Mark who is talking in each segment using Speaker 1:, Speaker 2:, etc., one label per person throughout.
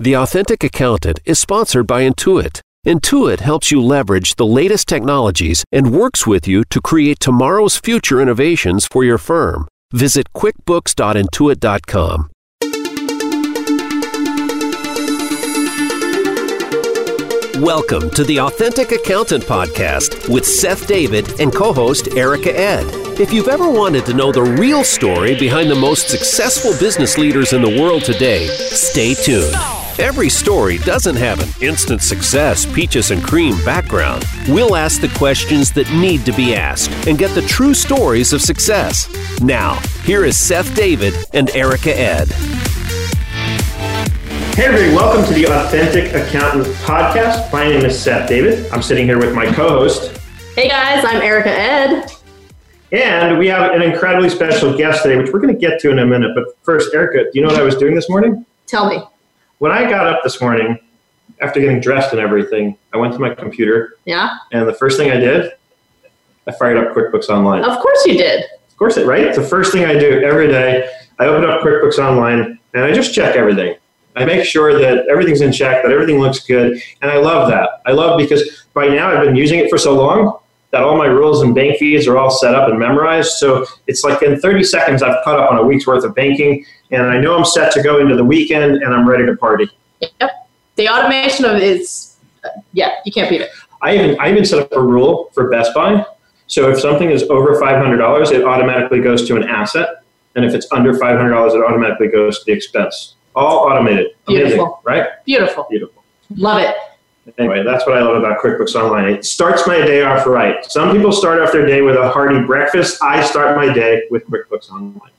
Speaker 1: The Authentic Accountant is sponsored by Intuit. Intuit helps you leverage the latest technologies and works with you to create tomorrow's future innovations for your firm. Visit quickbooks.intuit.com. Welcome to the Authentic Accountant Podcast with Seth David and co host Erica Ed. If you've ever wanted to know the real story behind the most successful business leaders in the world today, stay tuned. Every story doesn't have an instant success, peaches and cream background. We'll ask the questions that need to be asked and get the true stories of success. Now, here is Seth David and Erica Ed.
Speaker 2: Hey, everybody, welcome to the Authentic Accountant Podcast. My name is Seth David. I'm sitting here with my co host.
Speaker 3: Hey, guys, I'm Erica Ed.
Speaker 2: And we have an incredibly special guest today, which we're going to get to in a minute. But first, Erica, do you know what I was doing this morning?
Speaker 3: Tell me.
Speaker 2: When I got up this morning, after getting dressed and everything, I went to my computer.
Speaker 3: Yeah.
Speaker 2: And the first thing I did, I fired up QuickBooks Online.
Speaker 3: Of course you did.
Speaker 2: Of course, it right. It's the first thing I do every day. I open up QuickBooks Online and I just check everything. I make sure that everything's in check, that everything looks good, and I love that. I love because by now I've been using it for so long that all my rules and bank fees are all set up and memorized. So it's like in 30 seconds I've caught up on a week's worth of banking, and I know I'm set to go into the weekend and I'm ready to party.
Speaker 3: Yep. The automation of it is, uh, yeah, you can't beat it.
Speaker 2: I even I even set up a rule for Best Buy. So if something is over $500, it automatically goes to an asset, and if it's under $500, it automatically goes to the expense all automated.
Speaker 3: Amazing, Beautiful.
Speaker 2: right?
Speaker 3: Beautiful.
Speaker 2: Beautiful.
Speaker 3: Love it.
Speaker 2: Anyway, that's what I love about QuickBooks Online. It starts my day off right. Some people start off their day with a hearty breakfast. I start my day with QuickBooks Online.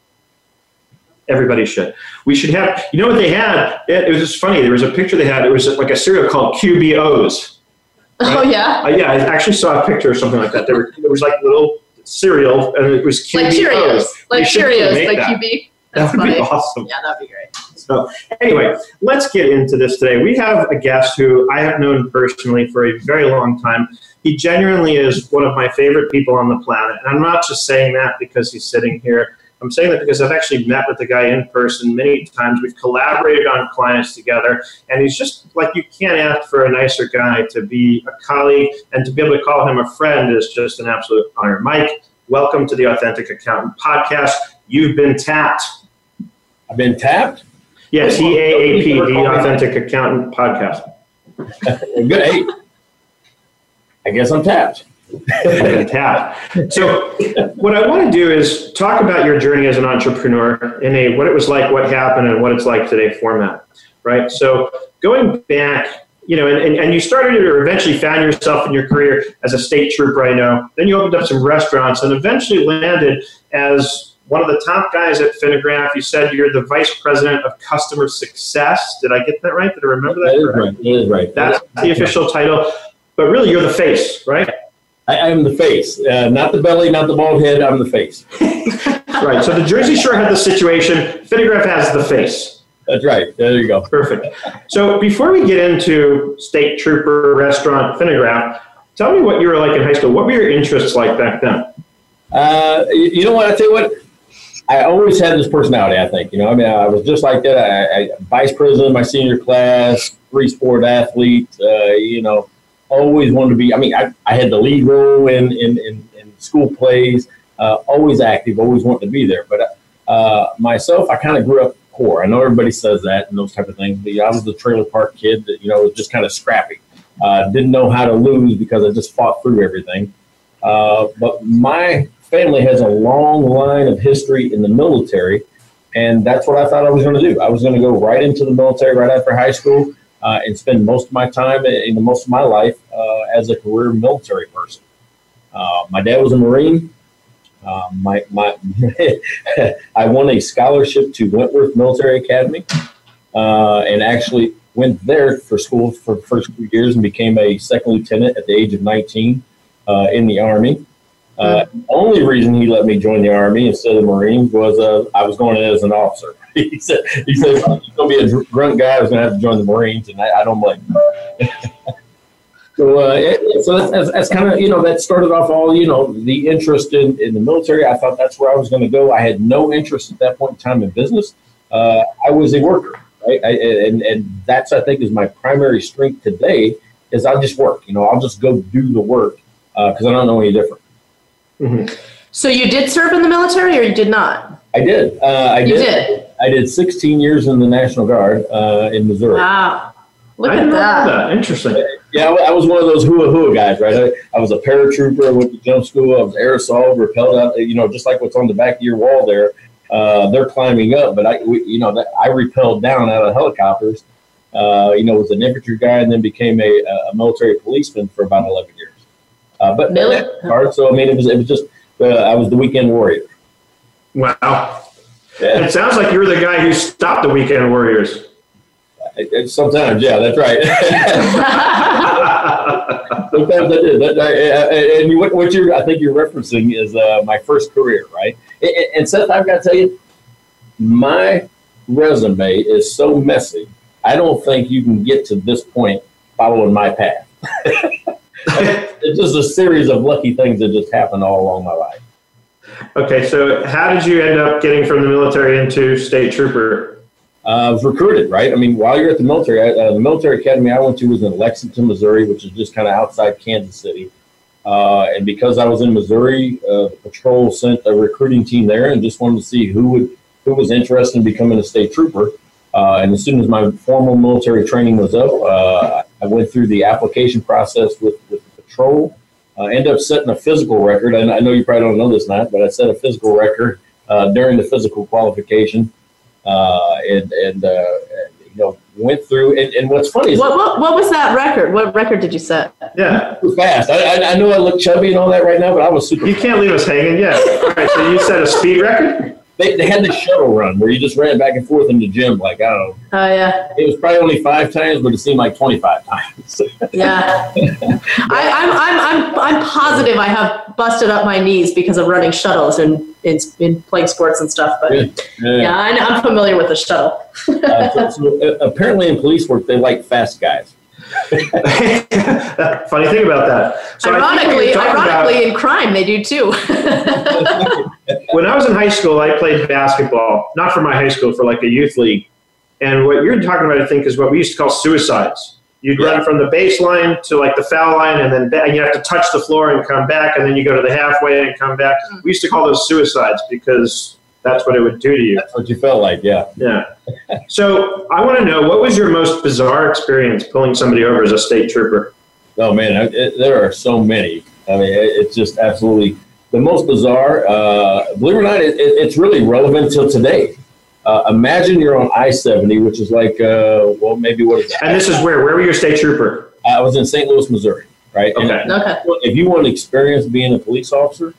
Speaker 2: Everybody should. We should have, you know what they had? It, was just funny. There was a picture they had. It was like a cereal called QBOs.
Speaker 3: Right? Oh, yeah?
Speaker 2: Uh, yeah, I actually saw a picture or something like that. There, were, there was like little cereal, and it was QBOs.
Speaker 3: Like Cheerios. Like Cheerios, like that. QB.
Speaker 2: That's that would funny. be awesome.
Speaker 3: Yeah, that'd be great.
Speaker 2: So, anyway, let's get into this today. We have a guest who I have known personally for a very long time. He genuinely is one of my favorite people on the planet. And I'm not just saying that because he's sitting here. I'm saying that because I've actually met with the guy in person many times. We've collaborated on clients together, and he's just like you can't ask for a nicer guy to be a colleague and to be able to call him a friend is just an absolute honor. Mike, welcome to the Authentic Accountant Podcast. You've been tapped.
Speaker 4: I've been tapped.
Speaker 2: Yes, EAAP, the Authentic Accountant Podcast.
Speaker 4: Good eight. I guess I'm tapped.
Speaker 2: tapped. So, what I want to do is talk about your journey as an entrepreneur in a what it was like, what happened, and what it's like today format. Right. So, going back, you know, and, and, and you started or eventually found yourself in your career as a state trooper, I know. Then you opened up some restaurants and eventually landed as one of the top guys at Finagraph. You said you're the vice president of customer success. Did I get that right? Did I remember that?
Speaker 4: That is right. That is right.
Speaker 2: That's the official title. But really, you're the face, right?
Speaker 4: I, am the face, uh, not the belly, not the bald head. I'm the face.
Speaker 2: right. So the Jersey Shore had the situation. Finagraph has the face.
Speaker 4: That's right. There you go.
Speaker 2: Perfect. So before we get into State Trooper Restaurant Finagraph, tell me what you were like in high school. What were your interests like back then?
Speaker 4: Uh, you know what? I tell you what. I always had this personality. I think you know. I mean, I was just like that. I, I vice president of my senior class, three sport athlete. Uh, you know, always wanted to be. I mean, I, I had the lead role in in, in, in school plays. Uh, always active. Always wanted to be there. But uh, myself, I kind of grew up poor. I know everybody says that and those type of things. But I was the trailer park kid that you know was just kind of scrappy. Uh, didn't know how to lose because I just fought through everything. Uh, but my family has a long line of history in the military, and that's what I thought I was going to do. I was going to go right into the military right after high school uh, and spend most of my time the most of my life uh, as a career military person. Uh, my dad was a Marine. Uh, my, my I won a scholarship to Wentworth Military Academy uh, and actually went there for school for the first few years and became a second lieutenant at the age of 19 uh, in the Army. Uh, only reason he let me join the army instead of the Marines was uh, I was going in as an officer. he said, "He said you're going to be a grunt guy. I was going to have to join the Marines, and I, I don't blame." so, uh, it, so that's, that's, that's kind of you know that started off all you know the interest in, in the military. I thought that's where I was going to go. I had no interest at that point in time in business. Uh, I was a worker. right? I, and and that's I think is my primary strength today is I just work. You know, I'll just go do the work because I don't know any different.
Speaker 2: Mhm.
Speaker 3: So you did serve in the military, or you did not?
Speaker 4: I did. Uh, I
Speaker 3: You
Speaker 4: did.
Speaker 3: did.
Speaker 4: I did 16 years in the National Guard uh, in Missouri.
Speaker 3: Wow. Look
Speaker 2: I
Speaker 3: at
Speaker 2: didn't
Speaker 3: that.
Speaker 2: that. Interesting.
Speaker 4: Yeah, I I was one of those hua hua guys, right? I, I was a paratrooper, I went to jump school, I was air assault, repelled out, you know, just like what's on the back of your wall there. Uh, they're climbing up, but I, we, you know, that I repelled down out of helicopters. Uh, you know, was an infantry guy, and then became a, a military policeman for about 11 years. Uh, but
Speaker 3: Mili-
Speaker 4: hard, so I mean, it was it was just uh, I was the weekend warrior.
Speaker 2: Wow.
Speaker 4: Yeah,
Speaker 2: It sounds like you're the guy who stopped the Weekend Warriors.
Speaker 4: It- sometimes, yeah, that's right. Sometimes I. That, I- uh, uh, and what, what you're, I think you're referencing is uh, my first career, right? And, and Seth, I've got to tell you, my resume is so messy. I don't think you can get to this point following my path. it's just a series of lucky things that just happened all along my life.
Speaker 2: okay, so how did you end up getting from the military into state trooper?
Speaker 4: Uh, I was recruited, right? I mean, while you're at the military, I- uh, the military academy I went to was in Lexington, Missouri, which is just kind of outside Kansas City. Uh, and because I was in Missouri, uh, the patrol sent a recruiting team there and just wanted to see who would who was interested in becoming a state trooper. Uh, and as soon as my formal military training was up, uh, I went through the application process with, with the patrol. Uh, ended up setting a physical record. And I know you probably don't know this, Matt, but I set a physical record during the physical qualification uh, and and, uh, you know went through. And, and what's funny is
Speaker 3: what, what, what was that record? What record did you set?
Speaker 2: Yeah.
Speaker 4: super fast. I, I, I know I look chubby and all that right now, but I was super.
Speaker 2: You can't leave us hanging yet. All right, so you set a speed record?
Speaker 4: They, they had the shuttle run where you just ran back and forth in the gym. Like I don't know,
Speaker 3: Oh yeah,
Speaker 4: it was probably only five times, but it seemed like twenty five times.
Speaker 3: yeah. I, I'm, I'm, I'm, I'm positive I have busted up my knees because of running shuttles and in, in playing sports and stuff. But
Speaker 4: Yeah.
Speaker 3: yeah, I, I'm familiar with the shuttle.
Speaker 4: Uh, so, so, uh, apparently, in police work, they like fast guys.
Speaker 2: Funny thing about that. So I think what
Speaker 3: ironically,
Speaker 2: about-
Speaker 3: ironically, in crime they do too.
Speaker 2: when I was in high school, I played basketball, not for my high school, for like a youth league. And what you're talking about, I think, is what we used to call suicides. You'd run from the baseline to like the foul line, and then ba- and you have to touch the floor and come back, and then you go to the halfway and come back. Mm. We used to call those suicides because that's what it would do to you.
Speaker 4: That's what you felt like, yeah.
Speaker 2: Yeah. So I want to know what was your most bizarre experience pulling somebody over as a state trooper?
Speaker 4: Oh man, I- it, there are so many. I mean, it, it's just absolutely the most bizarre. Uh, believe it or not, it, it, it's really relevant till today. Uh, imagine you're on I seventy, which is like, uh, well, maybe what is
Speaker 2: And this is where? Where were you a state trooper?
Speaker 4: I was in St. Louis, Missouri, right? And
Speaker 2: Okay.
Speaker 3: okay.
Speaker 4: if you want to experience being a police officer,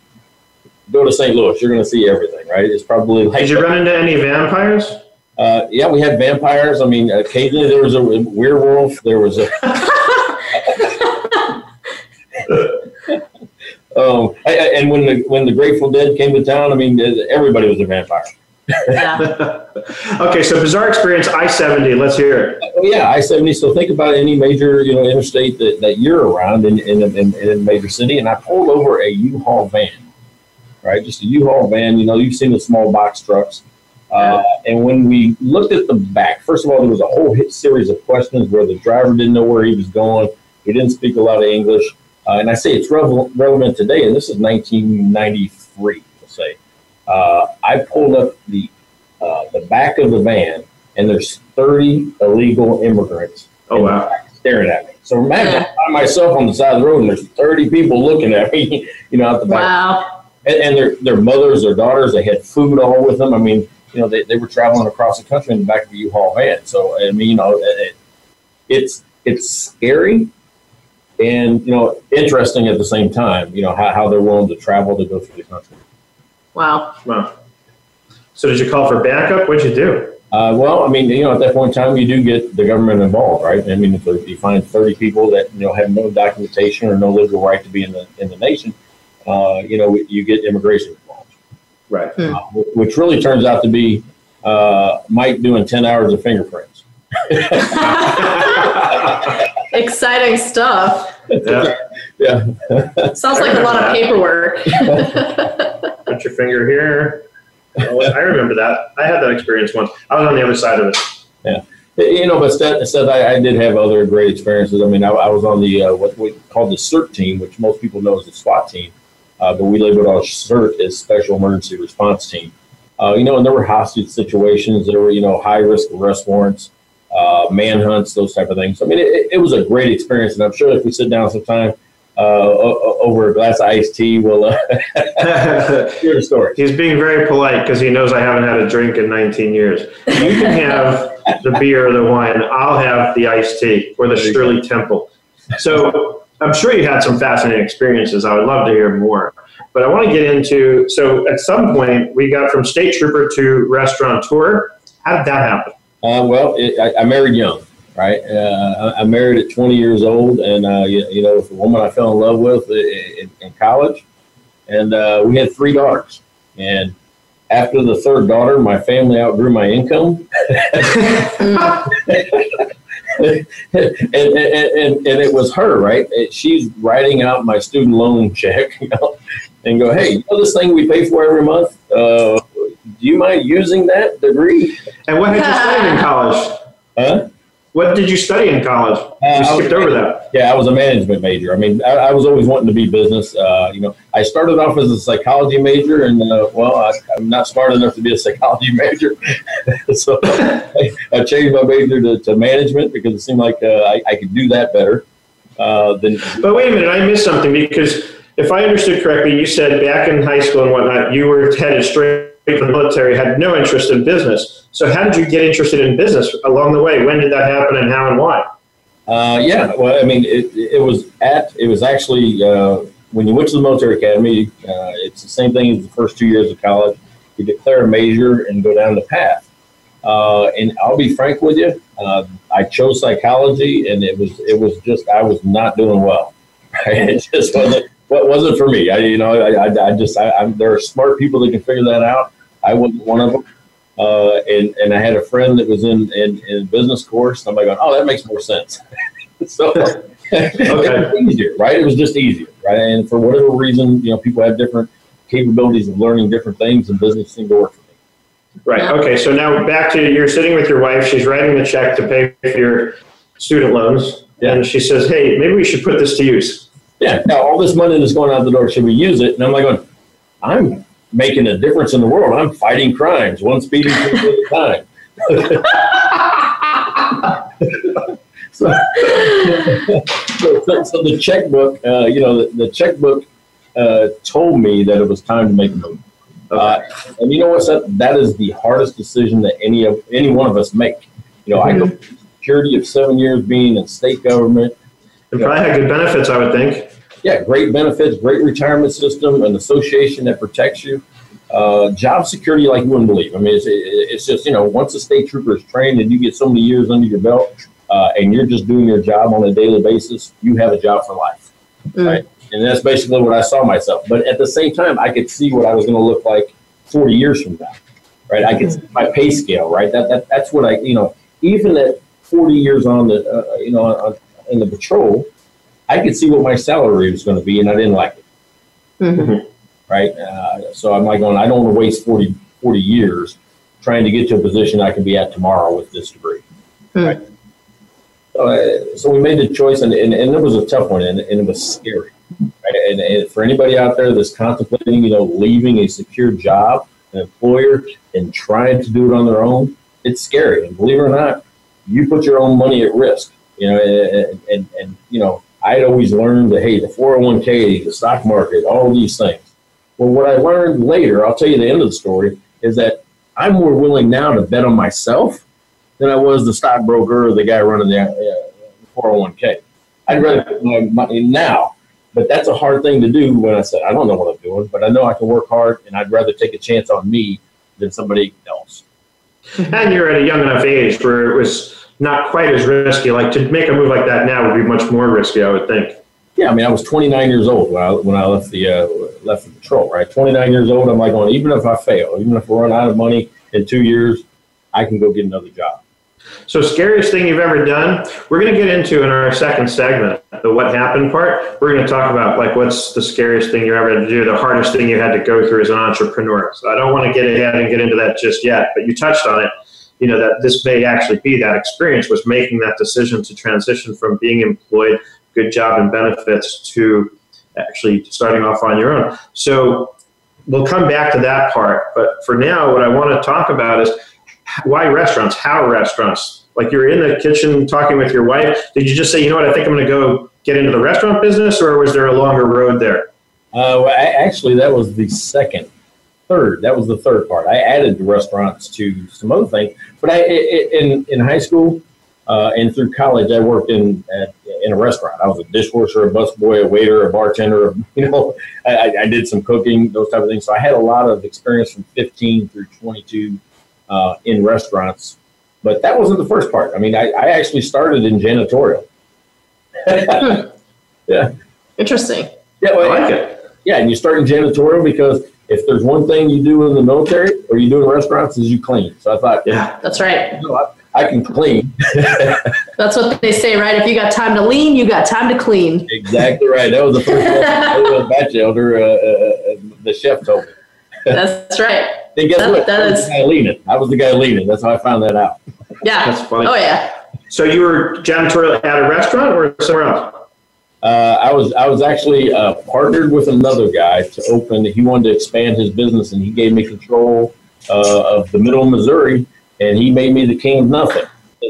Speaker 4: go to St. Louis. You're going to see everything, right? It's probably like,
Speaker 2: Did you run into any vampires?
Speaker 4: uh, yeah, we had vampires. I mean, occasionally there was a werewolf. There was a. um, and when the when the Grateful Dead came to town, I mean, everybody was a vampire.
Speaker 3: Yeah.
Speaker 2: okay, so bizarre experience I seventy. Let's hear it.
Speaker 4: Oh, yeah, I seventy. So think about any major, you know, interstate that, that you're around in in, in in a major city, and I pulled over a U-Haul van, right? Just a U-Haul van. You know, you've seen the small box trucks. Uh, and when we looked at the back, first of all, there was a whole hit series of questions where the driver didn't know where he was going. He didn't speak a lot of English. Uh, and I say it's relevant, relevant today, and this is 1993, we'll say. Uh, I pulled up the uh, the back of the van, and there's 30 illegal immigrants
Speaker 2: Oh wow.
Speaker 4: staring at me. So imagine I myself on the side of the road, and there's 30 people looking at me, you know, out the back
Speaker 3: Wow.
Speaker 4: And, and their their mothers, their daughters, they had food all with them. I mean, you know, they, they were traveling across the country in the back of a U-Haul van. So I mean, you know, it, it's it's scary and you know interesting at the same time. You know how, how they're willing to travel to go through the country.
Speaker 3: Wow.
Speaker 2: Wow. So did you call for backup? What'd you do?
Speaker 4: Uh, well, I mean, you know, at that point in time, you do get the government involved, right? I mean, if you find 30 people that you know have no documentation or no legal right to be in the in the nation, uh, you know, you get immigration involved.
Speaker 2: Right.
Speaker 3: Hmm.
Speaker 4: uh, which really turns out to be uh, Mike doing 10 hours of fingerprints.
Speaker 3: Exciting stuff.
Speaker 2: yeah.
Speaker 4: Yeah.
Speaker 3: Sounds like a lot of paperwork.
Speaker 2: Put your finger here. Oh, I remember that. I had that experience once. I was on the other side of it.
Speaker 4: Yeah. You know, but Seth, Seth I, I, did have other great experiences. I mean, I, I was on the uh, what we called the SERT team, which most people know as the SWAT team, uh, but we labeled our SERT as Special Emergency Response Team. Uh, you know, and there were hostage situations. There were you know high risk arrest warrants, uh, manhunts, those type of things. I mean, it, it was a great experience, and I'm sure if we sit down sometime uh, over a glass of iced tea. We'll uh, hear the story.
Speaker 2: He's being very polite because he knows I haven't had a drink in 19 years. You can have the beer or the wine. I'll have the iced tea or the Shirley Temple. So I'm sure you had some fascinating experiences. I would love to hear more. But I want to get into so at some point we got from state trooper to restaurateur. How did that happen?
Speaker 4: Uh, well, it, I, I married young right? Uh, I, married at 20 years old, and uh, you, you, know, the woman I fell in love with in, in college, and uh, we had three daughters. And after the third daughter, my family outgrew my income. and, and, and, and, it was her, right? She's writing out my student loan check, you know, and go, hey, you know this thing we pay for every month? Uh, do you mind using that degree?
Speaker 2: And what had you studied in college?
Speaker 4: Huh?
Speaker 2: What did you study in college? Uh, you skipped over that.
Speaker 4: Yeah, I was a management major. I mean, I, I was always wanting to be business. Uh, you know, I started off as a psychology major, and uh, well, I, am not smart enough to be a psychology major, so I, I, changed my major to, to, management because it seemed like uh, I, I, could do that better. Uh, than.
Speaker 2: But wait a minute, I missed something because if I understood correctly, you said back in high school and whatnot, you were headed straight from the military, had no interest in business. So how did you get interested in business along the way? When did that happen, and how and why?
Speaker 4: Uh, yeah, well, I mean, it, it was at it was actually uh, when you went to the military academy. Uh, it's the same thing as the first two years of college. You declare a major and go down the path. Uh, and I'll be frank with you, uh, I chose psychology, and it was it was just I was not doing well. Right? It just wasn't what wasn't for me. I you know I, I, I just I, I'm, there are smart people that can figure that out. I wasn't one of them. Uh, and and I had a friend that was in in, in business course. And I'm like, oh, that makes more sense. so okay. it was easier, right? It was just easier, right? And for whatever reason, you know, people have different capabilities of learning different things, and business seemed to work for me.
Speaker 2: Right. Okay. So now back to you're sitting with your wife. She's writing the check to pay for your student loans, yeah. and she says, "Hey, maybe we should put this to use."
Speaker 4: Yeah. Now all this money that's going out the door, should we use it? And I'm like, going, I'm making a difference in the world. I'm fighting crimes, one speeding ticket at a time. so, so, so, the checkbook, uh, you know, the, the checkbook uh, told me that it was time to make a move. Uh, and you know what? That, that is the hardest decision that any of any one of us make. You know, mm-hmm. I go security of seven years being in state government.
Speaker 2: And probably had good benefits, I would think
Speaker 4: yeah, great benefits, great retirement system, an association that protects you. Uh, job security like you wouldn't believe. I mean, it's, it's just, you know, once a state trooper is trained and you get so many years under your belt uh, and you're just doing your job on a daily basis, you have a job for life. Mm. Right. And that's basically what I saw myself. But at the same time, I could see what I was going to look like 40 years from now. Right. I could see my pay scale. Right. That, that That's what I, you know, even at 40 years on the, uh, you know, on, in the patrol, I could see what my salary was going to be, and I didn't like it. Mm-hmm. Right? Uh, so I'm like going, I don't want to waste 40, 40 years trying to get to a position I can be at tomorrow with this degree. Mm-hmm. Right? So, uh, so, we made the choice, and, and, and, it was a tough one, and, and it was scary. Right? And, and, for anybody out there that's contemplating, you know, leaving a secure job, an employer, and trying to do it on their own, it's scary. And believe it or not, you put your own money at risk. You know, and, and, and you know, I'd always learned that, hey, the 401k, the stock market, all these things. Well, what I learned later, I'll tell you the end of the story, is that I'm more willing now to bet on myself than I was the stockbroker or the guy running the uh, 401k. I'd rather put my money now, but that's a hard thing to do when I said, I don't know what I'm doing, but I know I can work hard and I'd rather take a chance on me than somebody else.
Speaker 2: And you're at a young enough age where it was not quite as risky. Like to make a move like that now would be much more risky, I would think.
Speaker 4: Yeah, I mean, I was 29 years old when I when I left the uh, left the patrol. Right, 29 years old. I'm like, going, even if I fail, even if I run out of money in two years, I can go get another job.
Speaker 2: So, scariest thing you've ever done? We're going to get into in our second segment the what happened part. We're going to talk about like what's the scariest thing you ever had to do, the hardest thing you had to go through as an entrepreneur. So, I don't want to get ahead and get into that just yet, but you touched on it you know that this may actually be that experience was making that decision to transition from being employed, good job and benefits to actually starting off on your own. So we'll come back to that part. But for now, what I want to talk about is why restaurants? How restaurants? Like you're in the kitchen talking with your wife. Did you just say, you know what, I think I'm going to go get into the restaurant business, or was there a longer road there?
Speaker 4: Uh, actually, that was the second, third. That was the third part. I added the restaurants to some other things. But I, in in high school uh, and through college, I worked in at, in a restaurant. I was a dishwasher, a busboy, a waiter, a bartender. You know, I, I, did some cooking, those type of things. So I had a lot of experience from 15 through 22 uh, in restaurants. But that wasn't the first part. I mean, I, I actually started in janitorial.
Speaker 3: yeah. Interesting.
Speaker 4: Yeah, well, I like it. Yeah, and you start in janitorial because if there's one thing you do in the military or you do in restaurants is you clean. So I thought,
Speaker 3: yeah, that's right.
Speaker 4: You know, I, I can clean.
Speaker 3: That's what they say, right? If you got time to lean, you got time to clean.
Speaker 4: Exactly right. That was the first one. batch elder. Uh, uh, uh, the chef told me.
Speaker 3: That's right.
Speaker 4: Then guess that, what? That I was is, the guy leaning. I was the guy leaning. That's how I found that out.
Speaker 3: Yeah. That's funny. Oh yeah.
Speaker 2: So you were janitorial at a restaurant or somewhere else?
Speaker 4: Uh, I was I was actually uh, partnered with another guy to open. He wanted to expand his business, and he gave me control uh, of the Middle of Missouri and he made me the king of nothing.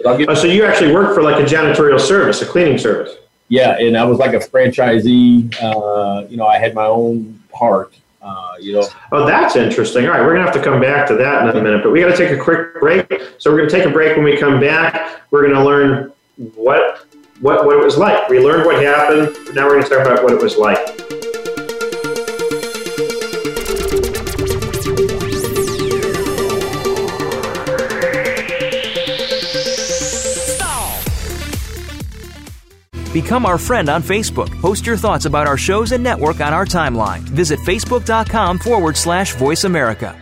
Speaker 2: Oh, so you actually worked for like a janitorial service, a cleaning service?
Speaker 4: Yeah, and I was like a franchisee. Uh, you know, I had my own part. Uh, you know.
Speaker 2: Oh, that's interesting. All right, we're gonna have to come back to that in a minute, but we got to take a quick break. So we're gonna take a break. When we come back, we're gonna learn what what what it was like. We learned what happened. Now we're gonna talk about what it was like.
Speaker 5: Become our friend on Facebook. Post your thoughts about our shows and network on our timeline. Visit facebook.com forward slash voice America.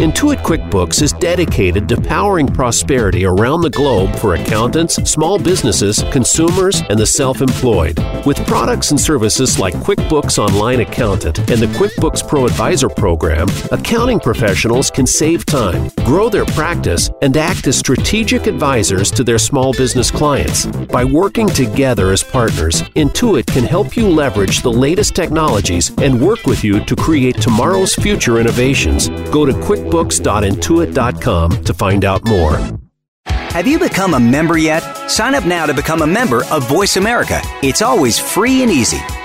Speaker 1: Intuit QuickBooks is dedicated to powering prosperity around the globe for accountants, small businesses, consumers, and the self employed. With products and services like QuickBooks Online Accountant and the QuickBooks Pro Advisor program, accounting professionals can save time, grow their practice, and act as strategic advisors to their small business clients. By working together as partners, Intuit can help you leverage the latest technologies and work with you to create tomorrow's future innovations. Go to QuickBooks QuickBooks.intuit.com to find out more.
Speaker 6: Have you become a member yet? Sign up now to become a member of Voice America. It's always free and easy.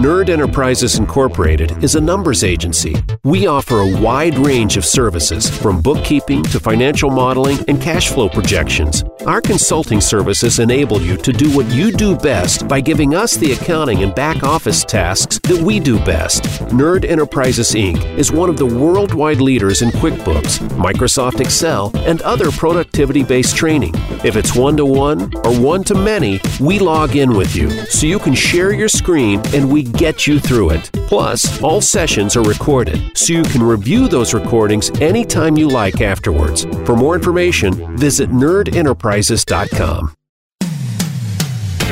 Speaker 1: Nerd Enterprises Incorporated is a numbers agency. We offer a wide range of services from bookkeeping to financial modeling and cash flow projections. Our consulting services enable you to do what you do best by giving us the accounting and back office tasks that we do best. Nerd Enterprises Inc. is one of the worldwide leaders in QuickBooks, Microsoft Excel, and other productivity based training. If it's one to one or one to many, we log in with you so you can share your screen and we get you through it. Plus, all sessions are recorded, so you can review those recordings anytime you like afterwards. For more information, visit nerdenterprises.com.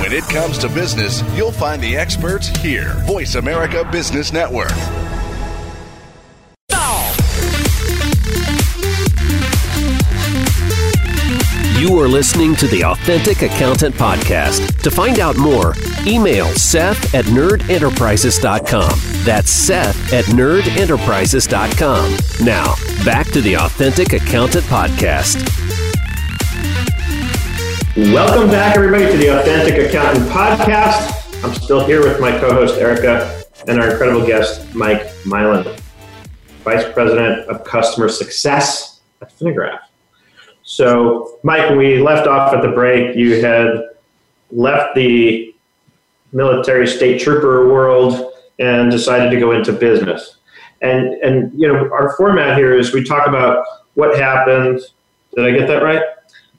Speaker 7: When it comes to business, you'll find the experts here. Voice America Business Network.
Speaker 1: You are listening to the Authentic Accountant Podcast. To find out more, email Seth at nerdenterprises.com. That's Seth at nerdenterprises.com. Now, back to the Authentic Accountant Podcast.
Speaker 2: Welcome back, everybody, to the Authentic Accountant Podcast. I'm still here with my co host, Erica, and our incredible guest, Mike Milan, Vice President of Customer Success at Finagraph. So, Mike, we left off at the break, you had left the military state trooper world and decided to go into business. And and you know, our format here is we talk about what happened. Did I get that right?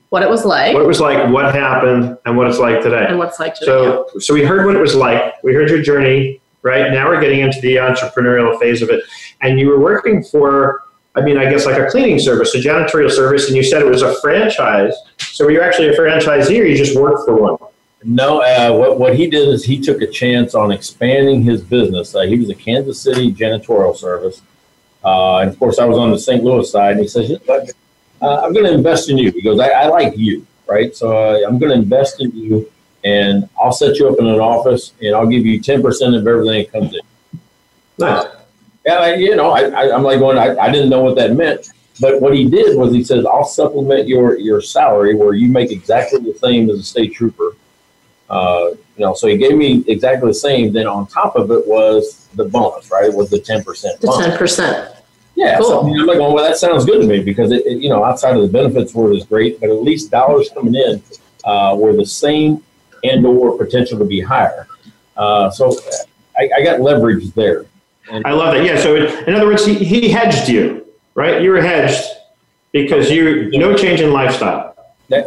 Speaker 3: what it was like,
Speaker 2: what it was like, what happened, and what it's like today.
Speaker 3: and what it's like today.
Speaker 2: So, so we heard what it was like. We heard your journey, right? Now we're getting into the entrepreneurial phase of it. And you were working for, I mean, I guess like a cleaning service, a janitorial service, and you said it was a franchise. So were you actually a franchisee or you just worked for one?
Speaker 4: No, uh, what what he did is he took a chance on expanding his business. Uh, he was a Kansas City janitorial service, uh, and of course, I was on the St. Louis side. And he says, uh, "I'm going to invest in you." He goes, "I, I like you, right? So uh, I'm going to invest in you, and I'll set you up in an office, and I'll give you ten percent of everything that comes in."
Speaker 2: Nice.
Speaker 4: Yeah, I, you know, I, I, I'm like going. I, I didn't know what that meant, but what he did was he says, "I'll supplement your your salary where you make exactly the same as a state trooper." Uh, you know, so he gave me exactly the same. Then on top of it was the bonus, right? It was the ten percent
Speaker 3: the ten percent.
Speaker 4: Yeah,
Speaker 3: Cool.
Speaker 4: I mean, I'm like, well, that sounds good to me because it, it- you know, outside of the benefits were is great, but at least dollars coming in uh, were the same and or potential to be higher. Uh, so I, I got leverage there.
Speaker 2: I love that. Yeah. So in other words, he, he hedged you, right? You were hedged because you, no change in lifestyle.
Speaker 4: That,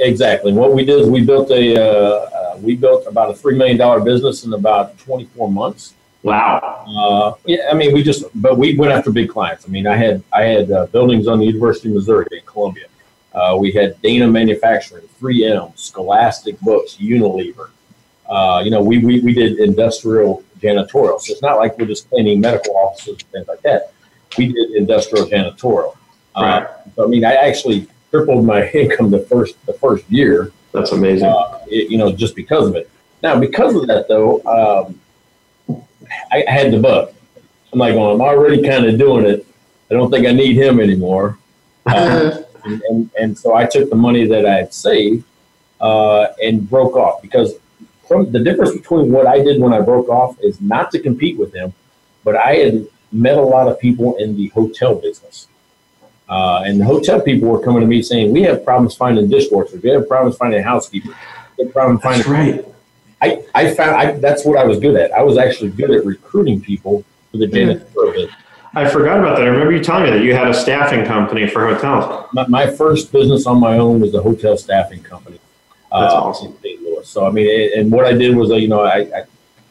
Speaker 4: exactly. What we did is we built a uh, uh, we built about a three million dollar business in about 24 months.
Speaker 2: Wow.
Speaker 4: Uh, yeah, I mean, we just, but we went after big clients. I mean, I had I had uh, buildings on the University of Missouri in Columbia. Uh, we had Dana Manufacturing, 3M, Scholastic Books, Unilever. Uh, you know, we, we we did industrial janitorial. So it's not like we're just cleaning medical offices and things like that. We did industrial janitorial.
Speaker 2: Right.
Speaker 4: Uh, so, I mean, I actually tripled my income the first the first year
Speaker 2: That's amazing.
Speaker 4: uh, it- you know, just because of it. Now, because of that, though, um, I, I had the bug. I'm like, well, I'm already kind of doing it. I don't think I need him anymore. Uh, and, and, and so I took the money that I had saved uh, and broke off because from the difference between what I did when I broke off is not to compete with him, but I had met a lot of people in the hotel business. Uh, and the hotel people were coming to me saying, "We have problems finding dishwashers. We have problems finding housekeepers. We have problems finding."
Speaker 2: right.
Speaker 4: I, I found I, that's what I was good at. I was actually good at recruiting people for the janitorial business.
Speaker 2: I forgot about that. I remember you telling me that you had a staffing company for hotels.
Speaker 4: My, my first business on my own was a hotel staffing company.
Speaker 2: That's
Speaker 4: uh,
Speaker 2: awesome.
Speaker 4: in St. Louis. So I mean, it- and what I did was, uh, you know, I, I,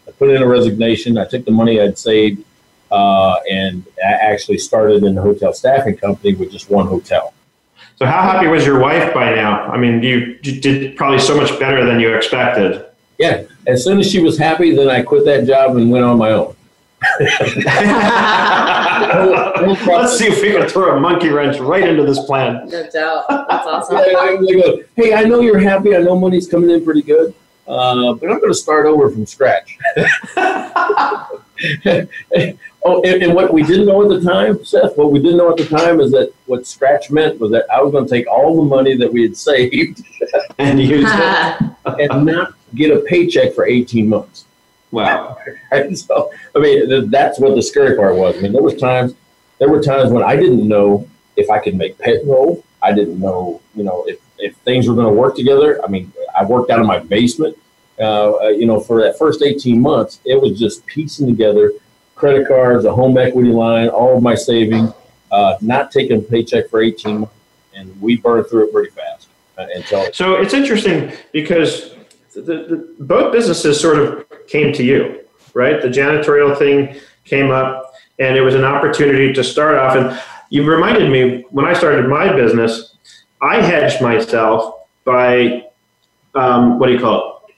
Speaker 4: I put in a resignation. I took the money I'd saved, uh, and I actually started in the hotel staffing company with just one hotel.
Speaker 2: So how happy was your wife by now? I mean, you, you did probably so much better than you expected.
Speaker 4: Yeah. As soon as she was happy, then I quit that job and went on my own.
Speaker 2: Let's see if we can throw a monkey wrench right into this plan.
Speaker 3: no doubt. That's awesome.
Speaker 4: Yeah, I really go, hey, I know you're happy. I know money's coming in pretty good, uh, but I'm going to start over from scratch. oh, and, and what we didn't know at the time, Seth, what we didn't know at the time is that what scratch meant was that I was going to take all the money that we had saved
Speaker 2: And you said,
Speaker 4: and not get a paycheck for 18 months.
Speaker 2: Wow.
Speaker 4: Right? So, I mean, th- that's what the scary part was. I mean, there was times, there were times when I didn't know if I could make payroll. I didn't know, you know, if, if things were going to work together. I mean, I worked out of my basement. Uh, uh, you know, for that first 18 months, it was just piecing together credit cards, a home equity line, all of my savings, uh, not taking a paycheck for 18 months. And we burned through it pretty fast uh, until
Speaker 2: So it's interesting because the, the, both businesses sort of came to you, right? The janitorial thing came up, and it was an opportunity to start off. And you reminded me when I started my business, I hedged myself by um, what do you call it?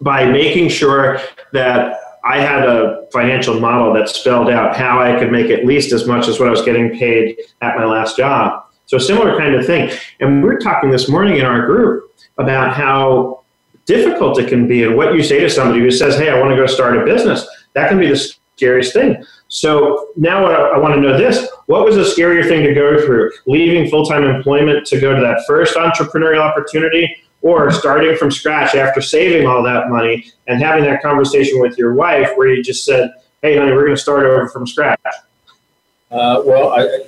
Speaker 2: By making sure that I had a financial model that spelled out how I could make at least as much as what I was getting paid at my last job. So, a similar kind of thing. And we were talking this morning in our group about how difficult it can be and what you say to somebody who says, Hey, I want to go start a business. That can be the scariest thing. So, now I, I want to know this what was a scarier thing to go through? Leaving full time employment to go to that first entrepreneurial opportunity? Or starting from scratch after saving all that money and having that conversation with your wife where you just said, Hey, honey, we're going to start over from scratch.
Speaker 4: Uh, well, I,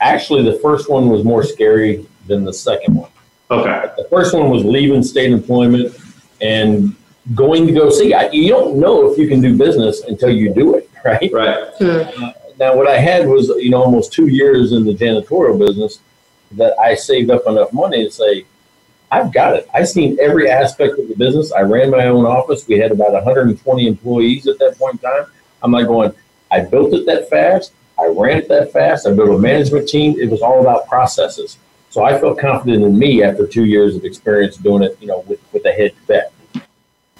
Speaker 4: actually, the first one was more scary than the second one.
Speaker 2: Okay.
Speaker 4: The first one was leaving state employment and going to go see. I, you don't know if you can do business until you do it, right?
Speaker 2: Right. Hmm.
Speaker 4: Uh, now, what I had was, you know, almost two years in the janitorial business that I saved up enough money to say, I've got it. I've seen every aspect of the business. I ran my own office. We had about 120 employees at that point in time. I'm like going, I built it that fast. I ran it that fast. I built a management team. It was all about processes. So I felt confident in me after two years of experience doing it, you know, with, with a head bet.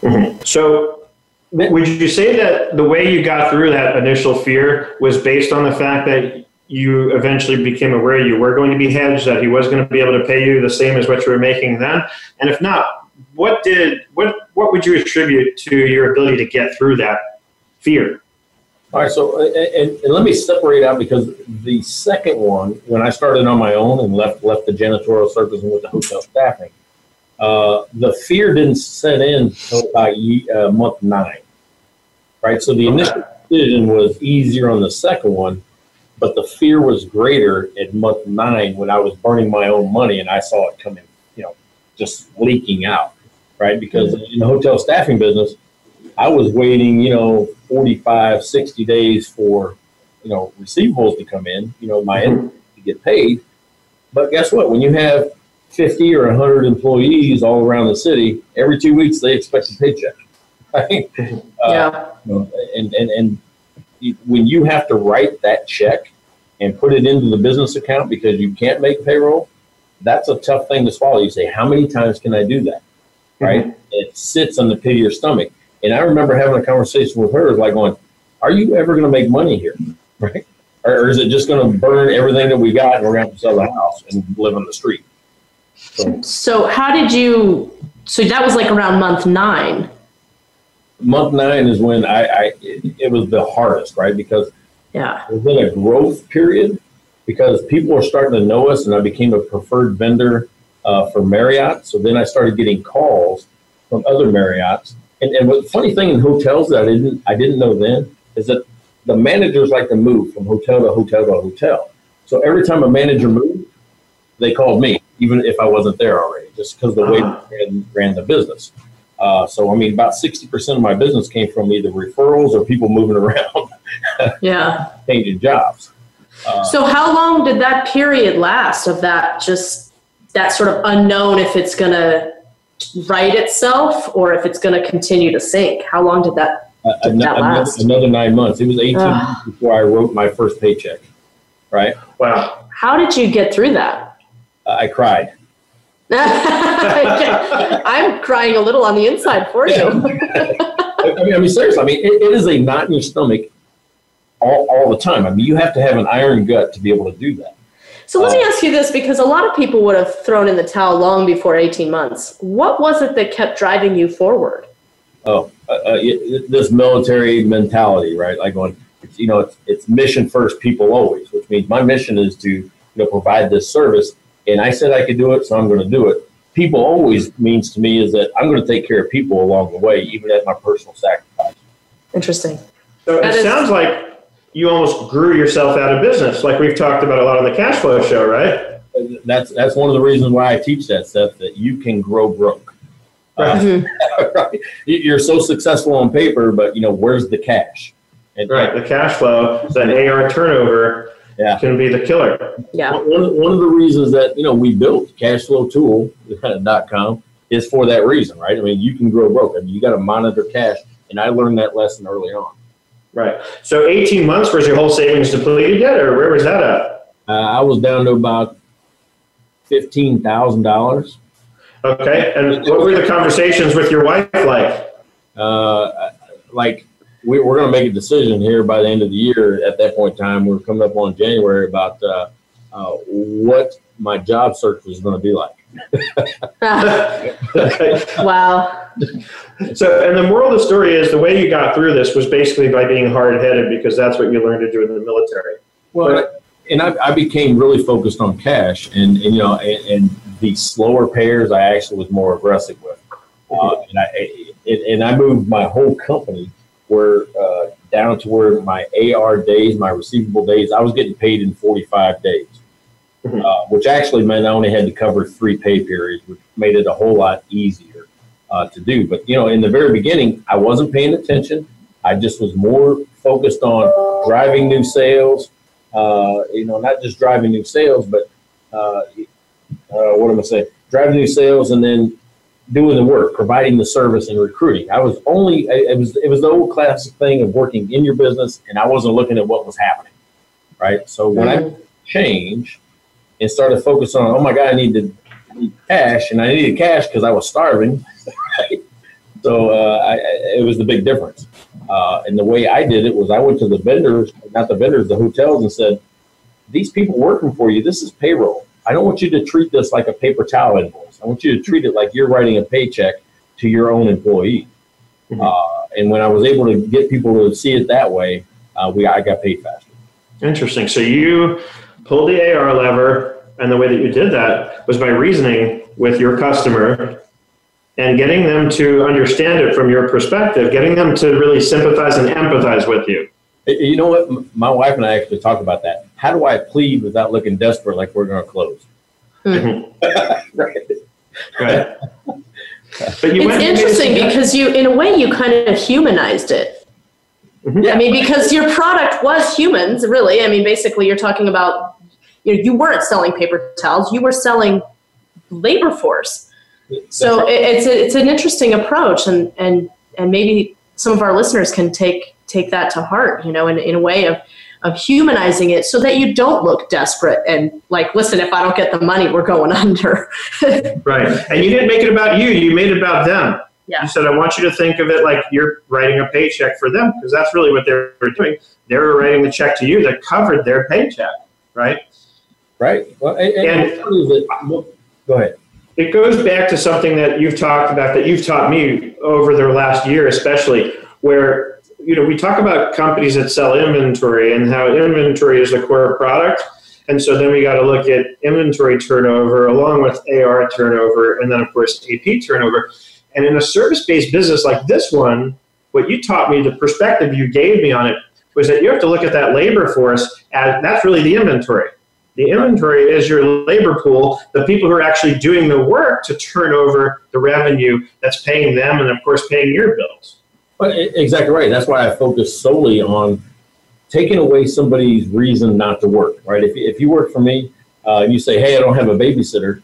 Speaker 2: Mm-hmm. So would you say that the way you got through that initial fear was based on the fact that you eventually became aware you were going to be hedged, that he was going to be able to pay you the same as what you were making then? And if not, what did what what would you attribute to your ability to get through that fear?
Speaker 4: All right, so and, and, let me separate out because the second one, when I started on my own and left left the janitorial service and went to hotel staffing, uh, the fear didn't set in until about uh, month nine, right? So the initial decision was easier on the second one, but the fear was greater at month nine when I was burning my own money and I saw it coming, you know, just leaking out, right? Because mm-hmm. in the hotel staffing business, I was waiting, you know, 45, 60 days for, you know, receivables to come in, you know, my mm-hmm. to get paid. But guess what? When you have 50 or 100 employees all around the city, every two weeks they expect a paycheck. Right?
Speaker 3: Yeah.
Speaker 4: Uh, and, and, and when you have to write that check and put it into the business account because you can't make payroll, that's a tough thing to swallow. You say, how many times can I do that? Right? Mm-hmm. It sits on the pit of your stomach. And I remember having a conversation with her, like going, are you ever going to make money here? Right? Or, or is it just going to burn everything that we got and we're going to to sell the house and live on the street?
Speaker 3: So, so how did you? So that was like around month nine.
Speaker 4: Month nine is when I, I it, it was the hardest, right? Because
Speaker 3: yeah,
Speaker 4: it was a growth period because people were starting to know us, and I became a preferred vendor uh, for Marriott. So then I started getting calls from other Marriotts. And, and the funny thing in hotels that I didn't I didn't know then is that the managers like to move from hotel to hotel to hotel. So every time a manager moved, they called me even if I wasn't there already, just because the way uh-huh. ran, ran the business. Uh, so I mean, about sixty percent of my business came from either referrals or people moving around,
Speaker 3: yeah,
Speaker 4: changing jobs.
Speaker 3: Uh, so how long did that period last of that just that sort of unknown if it's going to right itself or if it's going to continue to sink? How long did that, uh, did that last?
Speaker 4: Another nine months. It was eighteen months before I wrote my first paycheck. Right.
Speaker 2: Wow.
Speaker 3: How did you get through that?
Speaker 4: I cried.
Speaker 3: I'm crying a little on the inside for you. I,
Speaker 4: mean, I mean, seriously. I mean, it, it is a knot in your stomach all, all the time. I mean, you have to have an iron gut to be able to do that.
Speaker 3: So let me uh, ask you this, because a lot of people would have thrown in the towel long before 18 months. What was it that kept driving you forward?
Speaker 4: Oh, uh, uh, this military mentality, right? Like going, you know, it's, it's mission first, people always, which means my mission is to, you know, provide this service and I said I could do it, so I'm going to do it. People always means to me is that I'm going to take care of people along the way, even at my personal sacrifice.
Speaker 3: Interesting.
Speaker 2: So that it is- sounds like you almost grew yourself out of business, like we've talked about a lot on the cash flow show, right?
Speaker 4: That's that's one of the reasons why I teach that stuff that you can grow broke. Right. Uh, right. You're so successful on paper, but you know where's the cash?
Speaker 2: And, right, the cash flow, that AR turnover yeah. can be the killer.
Speaker 3: Yeah.
Speaker 4: One, one of the reasons that, you know, we built cashflowtool.com is for that reason, right? I mean, you can grow broke. I mean, you got to monitor cash. And I learned that lesson early on.
Speaker 2: Right. So 18 months, was your whole savings depleted yet, or where was that at?
Speaker 4: Uh, I was down to about $15,000.
Speaker 2: Okay. And what were the conversations with your wife like?
Speaker 4: Uh, like, we, are going to make a decision here by the end of the year. At that point in time, we're coming up on January about uh, uh, what my job search was going to be like.
Speaker 3: wow.
Speaker 2: So, and the moral of the story is the way you got through this was basically by being hard headed because that's what you learned to do in the military.
Speaker 4: Well, but, and I, I, became really focused on cash, and, and you know, and, and, the slower payers I actually was more aggressive with, uh, and I and I moved my whole company were uh, down to where my AR days, my receivable days, I was getting paid in 45 days, mm-hmm. uh, which actually meant I only had to cover three pay periods, which made it a whole lot easier uh, to do. But, you know, in the very beginning, I wasn't paying attention. I just was more focused on driving new sales, uh, you know, not just driving new sales, but uh, uh, what am I saying? driving new sales, and then doing the work, providing the service and recruiting. I was only it was it was the old classic thing of working in your business, and I wasn't looking at what was happening, right? So when mm-hmm. I changed and started focusing on, oh my God, I need to need cash, and I needed cash because I was starving. So uh, I, it was the big difference. Uh, and the way I did it was I went to the vendors, not the vendors, the hotels, and said, "These people working for you, this is payroll. I don't want you to treat this like a paper towel invoice. I want you to treat it like you're writing a paycheck to your own employee." Mm-hmm. Uh, and when I was able to get people to see it that way, uh, we I got paid faster.
Speaker 2: Interesting. So you pulled the AR lever, and the way that you did that was by reasoning with your customer and getting them to understand it from your perspective, getting them to really sympathize and empathize with you.
Speaker 4: You know what? My wife and I actually talk about that. How do I plead without looking desperate like we're going to close?
Speaker 3: Mm-hmm. right. Right. But you it's interesting because you, in a way, you kind of humanized it. Mm-hmm. I mean, because your product was humans, really. I mean, basically, you're talking about you know, you weren't selling paper towels; you were selling labor force so it, it's a, it's an interesting approach, and and and maybe some of our listeners can take take that to heart. You know, in in a way of of humanizing it so that you don't look desperate and like, listen, if I don't get the money, we're going under.
Speaker 2: right. And you didn't make it about you, you made it about them. Yeah. You said, I want you to think of it like you're writing a paycheck for them because that's really what they were doing. They were writing the check to you that covered their paycheck, right?
Speaker 4: Right. Well, and, and, go ahead.
Speaker 2: it goes back to something that you've talked about that you've taught me over the last year especially where you know we talk about companies that sell inventory and how inventory is the core product. And so then we got to look at inventory turnover along with ar turnover and then of course ap turnover. And in a service-based business like this one what you taught me the perspective you gave me on it was that you have to look at that labor force as that's really the inventory the inventory is your labor pool, the people who are actually doing the work to turn over the revenue that's paying them and, of course, paying your bills.
Speaker 4: Well, exactly right. That's why I focus solely on taking away somebody's reason not to work, right? If, if you work for me uh, and you say, hey, I don't have a babysitter,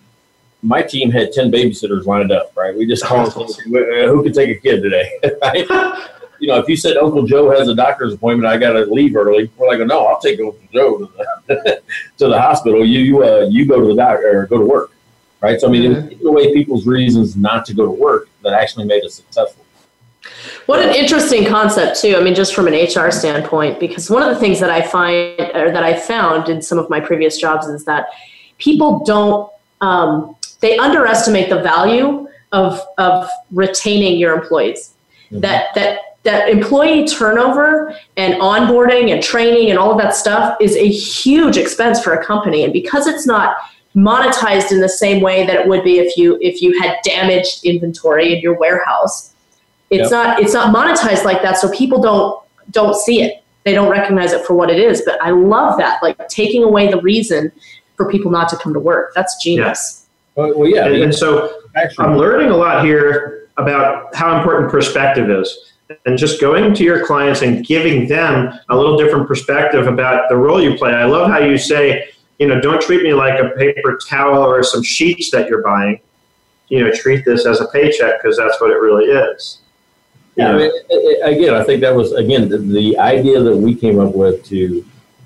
Speaker 4: my team had 10 babysitters lined up, right? We just called who could take a kid today, right? you know, if you said Uncle Joe has a doctor's appointment, I got to leave early. We're like, no, I'll take Uncle Joe to the, to the hospital. You you uh, you go to the doctor or go to work, right? So I mean, mm-hmm. taking away people's reasons not to go to work that actually made us successful.
Speaker 3: What an interesting concept too. I mean, just from an HR standpoint, because one of the things that I find or that I found in some of my previous jobs is that people don't um, they underestimate the value of of retaining your employees. Mm-hmm. That that that employee turnover and onboarding and training and all of that stuff is a huge expense for a company. And because it's not monetized in the same way that it would be if you if you had damaged inventory in your warehouse it's yep. not it's not monetized like that so people don't don't see it. They don't recognize it for what it is. But i love that like taking away the reason for people not to come to work. That's genius.
Speaker 2: Yeah. Well, well, yeah. And, and so Actually, i'm learning a lot here about how important perspective is and just going to your clients and giving them a little different perspective about the role you play. I love how you say, you know, don't treat me like a paper towel or some sheets that you're buying. You know, treat this as a paycheck because that's what it really is.
Speaker 4: Yeah, I mean, again, I think that was again the, the idea that we came up with to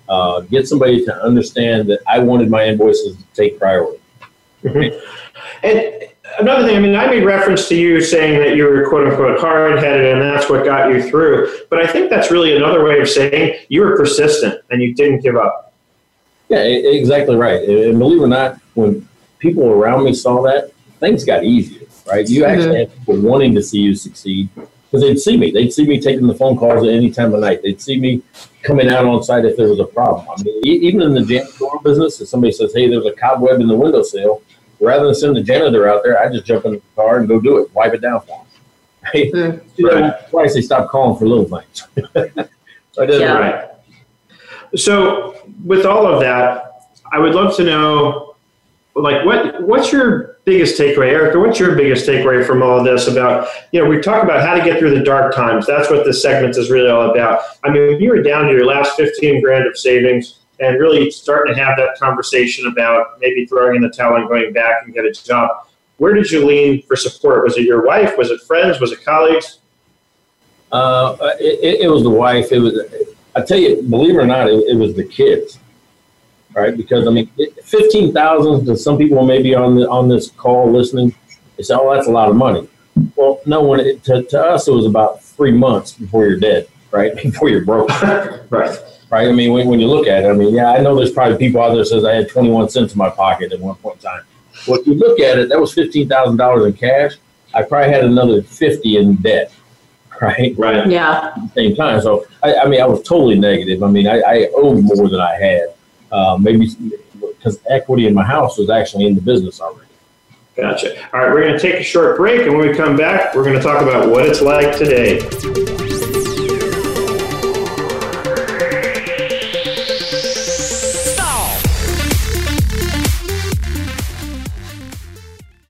Speaker 4: uh, get somebody to understand that I wanted my invoices to take priority.
Speaker 2: Mm-hmm. And another thing, I mean, I made reference to you saying that you were quote unquote hard headed and that's what got you through. But I think that's really another way of saying you were persistent and you didn't give up.
Speaker 4: Yeah, exactly right. And believe it or not, when people around me saw that, things got easier, right? You actually mm-hmm. had people wanting to see you succeed because they'd see me. They'd see me taking the phone calls at any time of night. They'd see me coming out on site if there was a problem. I mean, even in the janitorial business, if somebody says, hey, there's a cobweb in the windowsill, rather than send the janitor out there, I just jump in the car and go do it, wipe it down for them. Right? Mm-hmm. right. Twice they stopped calling for little things.
Speaker 2: so I did yeah. right. So with all of that, I would love to know, like, what what's your biggest takeaway, Erica? What's your biggest takeaway from all of this about? You know, we talk about how to get through the dark times. That's what this segment is really all about. I mean, you were down to your last fifteen grand of savings and really starting to have that conversation about maybe throwing in the towel and going back and get a job. where did you lean for support? Was it your wife? Was it friends? Was it colleagues?
Speaker 4: Uh, it, it, was the wife. It was. I tell you, believe it or not, it, it was the kids, right? Because I mean, fifteen thousand to some people maybe on the, on this call listening, they say, "Oh, that's a lot of money." Well, no, one. it, to, to us, it was about three months before you're dead, right? Before you're broke,
Speaker 2: right?
Speaker 4: Right. I mean, when, when you look at it, I mean, yeah, I know there's probably people out there says I had 21 cents in my pocket at one point in time. Well, if you look at it, that was fifteen thousand dollars in cash. I probably had another fifty in debt right?
Speaker 2: Right.
Speaker 3: Yeah.
Speaker 4: At the same time. So, I, I mean, I was totally negative. I mean, I, I owed more than I had. Uh, maybe because equity in my house was actually in the business already.
Speaker 2: Gotcha. All right, we're going to take a short break, and when we come back, we're going to talk about what it's like today.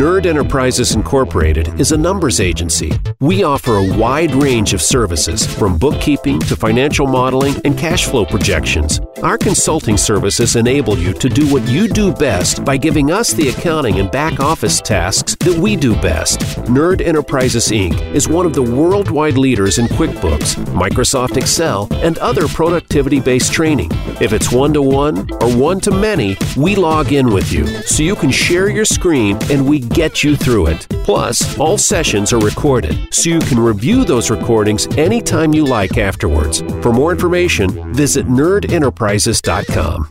Speaker 1: Nerd Enterprises Incorporated is a numbers agency. We offer a wide range of services, from bookkeeping to financial modeling and cash flow projections. Our consulting services enable you to do what you do best by giving us the accounting and back office tasks that we do best. Nerd Enterprises Inc. is one of the worldwide leaders in QuickBooks, Microsoft Excel, and other productivity based training. If it's one to one or one to many, we log in with you so you can share your screen and we get you through it. Plus, all sessions are recorded, so you can review those recordings anytime you like afterwards. For more information, visit nerdenterprises.com.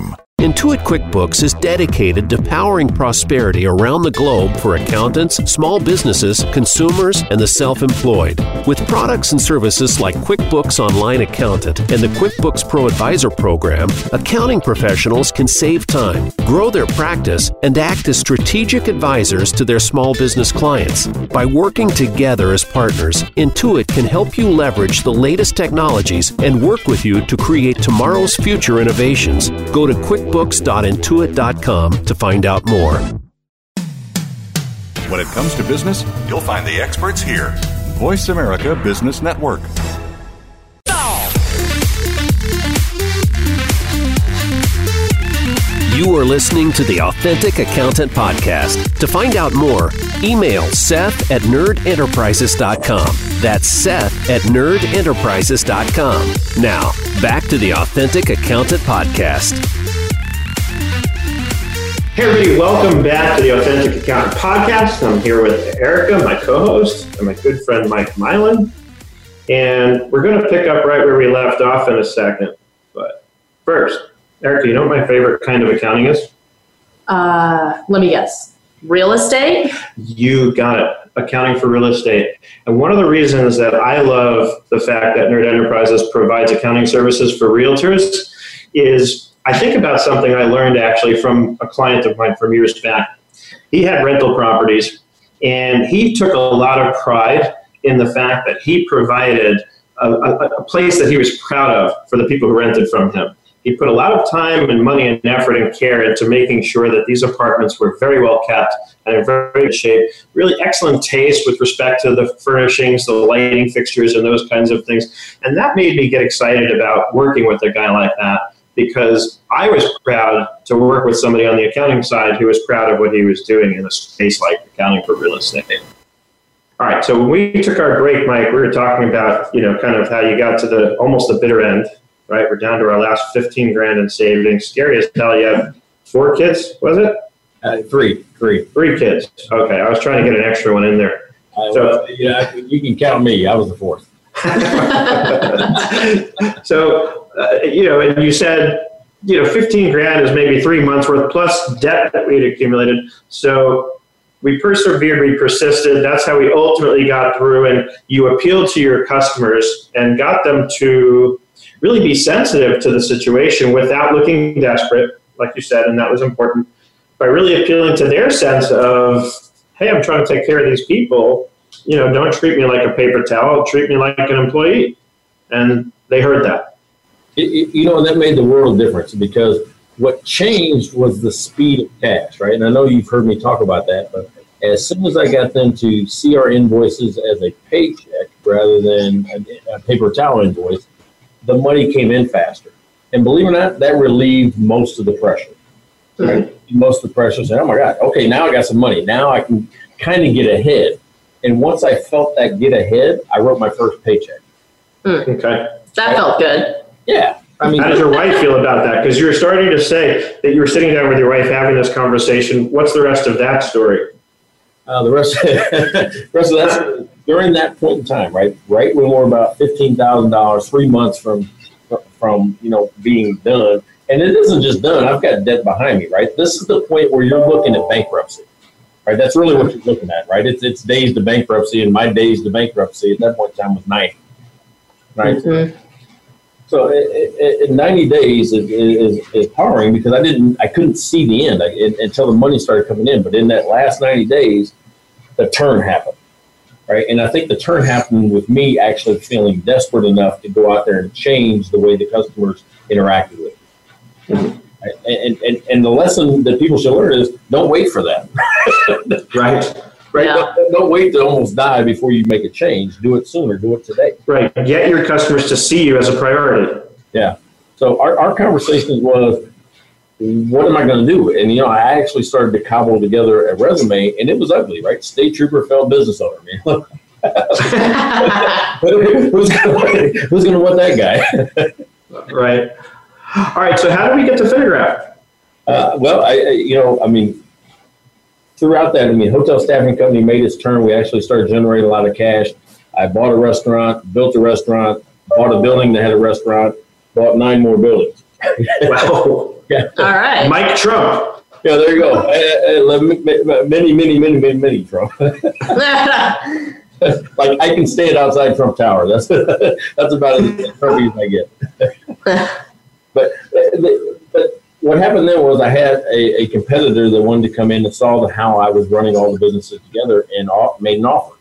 Speaker 1: Intuit QuickBooks is dedicated to powering prosperity around the globe for accountants, small businesses, consumers, and the self employed. With products and services like QuickBooks Online Accountant and the QuickBooks Pro Advisor program, accounting professionals can save time, grow their practice, and act as strategic advisors to their small business clients. By working together as partners, Intuit can help you leverage the latest technologies and work with you to create tomorrow's future innovations. Go to QuickBooks QuickBooks.intuit.com to find out more.
Speaker 7: When it comes to business, you'll find the experts here. Voice America Business Network.
Speaker 1: You are listening to the Authentic Accountant Podcast. To find out more, email Seth at nerdenterprises.com. That's Seth at nerdenterprises.com. Now, back to the Authentic Accountant Podcast.
Speaker 2: Hey, everybody, welcome back to the Authentic Accountant Podcast. I'm here with Erica, my co host, and my good friend Mike Milan. And we're going to pick up right where we left off in a second. But first, Erica, you know what my favorite kind of accounting is?
Speaker 3: Uh, let me guess. Real estate?
Speaker 2: You got it. Accounting for real estate. And one of the reasons that I love the fact that Nerd Enterprises provides accounting services for realtors is I think about something I learned actually from a client of mine from years back. He had rental properties, and he took a lot of pride in the fact that he provided a, a, a, place that he was proud of for the people who rented from him. He put a lot of time and money and effort and care into making sure that these apartments were very well kept and in very good shape. Really excellent taste with respect to the furnishings, the lighting fixtures, and those kinds of things. And that made me get excited about working with a guy like that because I was proud to work with somebody on the accounting side who was proud of what he was doing in a space like accounting for real estate. All right, so when we took our break, Mike, we were talking about, you know, kind of how you got to the almost the bitter end, right? We're down to our last 15 grand in savings. Scary as hell. You have four kids, was it?
Speaker 4: Uh, three, three.
Speaker 2: Three kids. Okay, I was trying to get an extra one in there.
Speaker 4: Uh, so, yeah, you can count me. I was the fourth.
Speaker 2: so, uh, you know, and you said, you know, 15 grand is maybe three months worth plus debt that we had accumulated. So we persevered, we persisted. That's how we ultimately got through. And you appealed to your customers and got them to really be sensitive to the situation without looking desperate, like you said, and that was important. By really appealing to their sense of, hey, I'm trying to take care of these people. You know, don't treat me like a paper towel. Treat me like an employee. And they heard that.
Speaker 4: It, it, you know, that made the world difference because what changed was the speed of cash, right? And I know you've heard me talk about that, but as soon as I got them to see our invoices as a paycheck rather than a, a paper towel invoice, the money came in faster. And believe it or not, that relieved most of the pressure. Right? Mm-hmm. Most of the pressure said, oh my God, okay, now I got some money. Now I can kind of get ahead. And once I felt that get ahead, I wrote my first paycheck.
Speaker 3: Mm.
Speaker 2: Okay.
Speaker 3: That felt good.
Speaker 4: Yeah.
Speaker 2: I mean, how does your wife feel about that? Because you were starting to say that you were sitting down with your wife having this conversation. What's the rest of that story?
Speaker 4: Uh, the rest, the rest of that during that point in time, right, right when we're about fifteen thousand dollars, three months from from you know being done, and it isn't just done. I've got debt behind me, right. This is the point where you're looking at bankruptcy, right. That's really what you're looking at, right. It's it's days to bankruptcy, and my days to bankruptcy at that point in time was ninety, right. Mm-hmm. So in 90 days is, is, is powering because I didn't, I couldn't see the end I, until the money started coming in. But in that last 90 days, the turn happened, right? And I think the turn happened with me actually feeling desperate enough to go out there and change the way the customers interacted with me. And, and, and the lesson that people should learn is don't wait for that.
Speaker 2: right.
Speaker 4: Right. Yeah. Don't, don't, wait to almost die before you make a change. Do it sooner. Do it today.
Speaker 2: Right. Get your customers to see you as a priority.
Speaker 4: Yeah. So our, our conversation was, what am I going to do? And, you know, I actually started to cobble together a resume and it was ugly, right? State trooper, failed business owner. Man. who's going to want that
Speaker 2: guy? right. All right. So how do we get to Finagraph?
Speaker 4: Uh, well, I, you know, I mean, throughout that, I mean, hotel staffing company made its turn. We actually started generating a lot of cash. I bought a restaurant, built a restaurant, bought a building that had a restaurant, bought nine more buildings.
Speaker 2: wow.
Speaker 3: Yeah. All right.
Speaker 2: Mike Trump.
Speaker 4: Yeah, there you go. Uh, uh, many, many, many, many, many Trump. like I can stand outside Trump Tower. That's that's about as Trumpy as I get. But but what happened then was I had a, a, competitor that wanted to come in and saw the, how I was running all the businesses together and off, made an offer.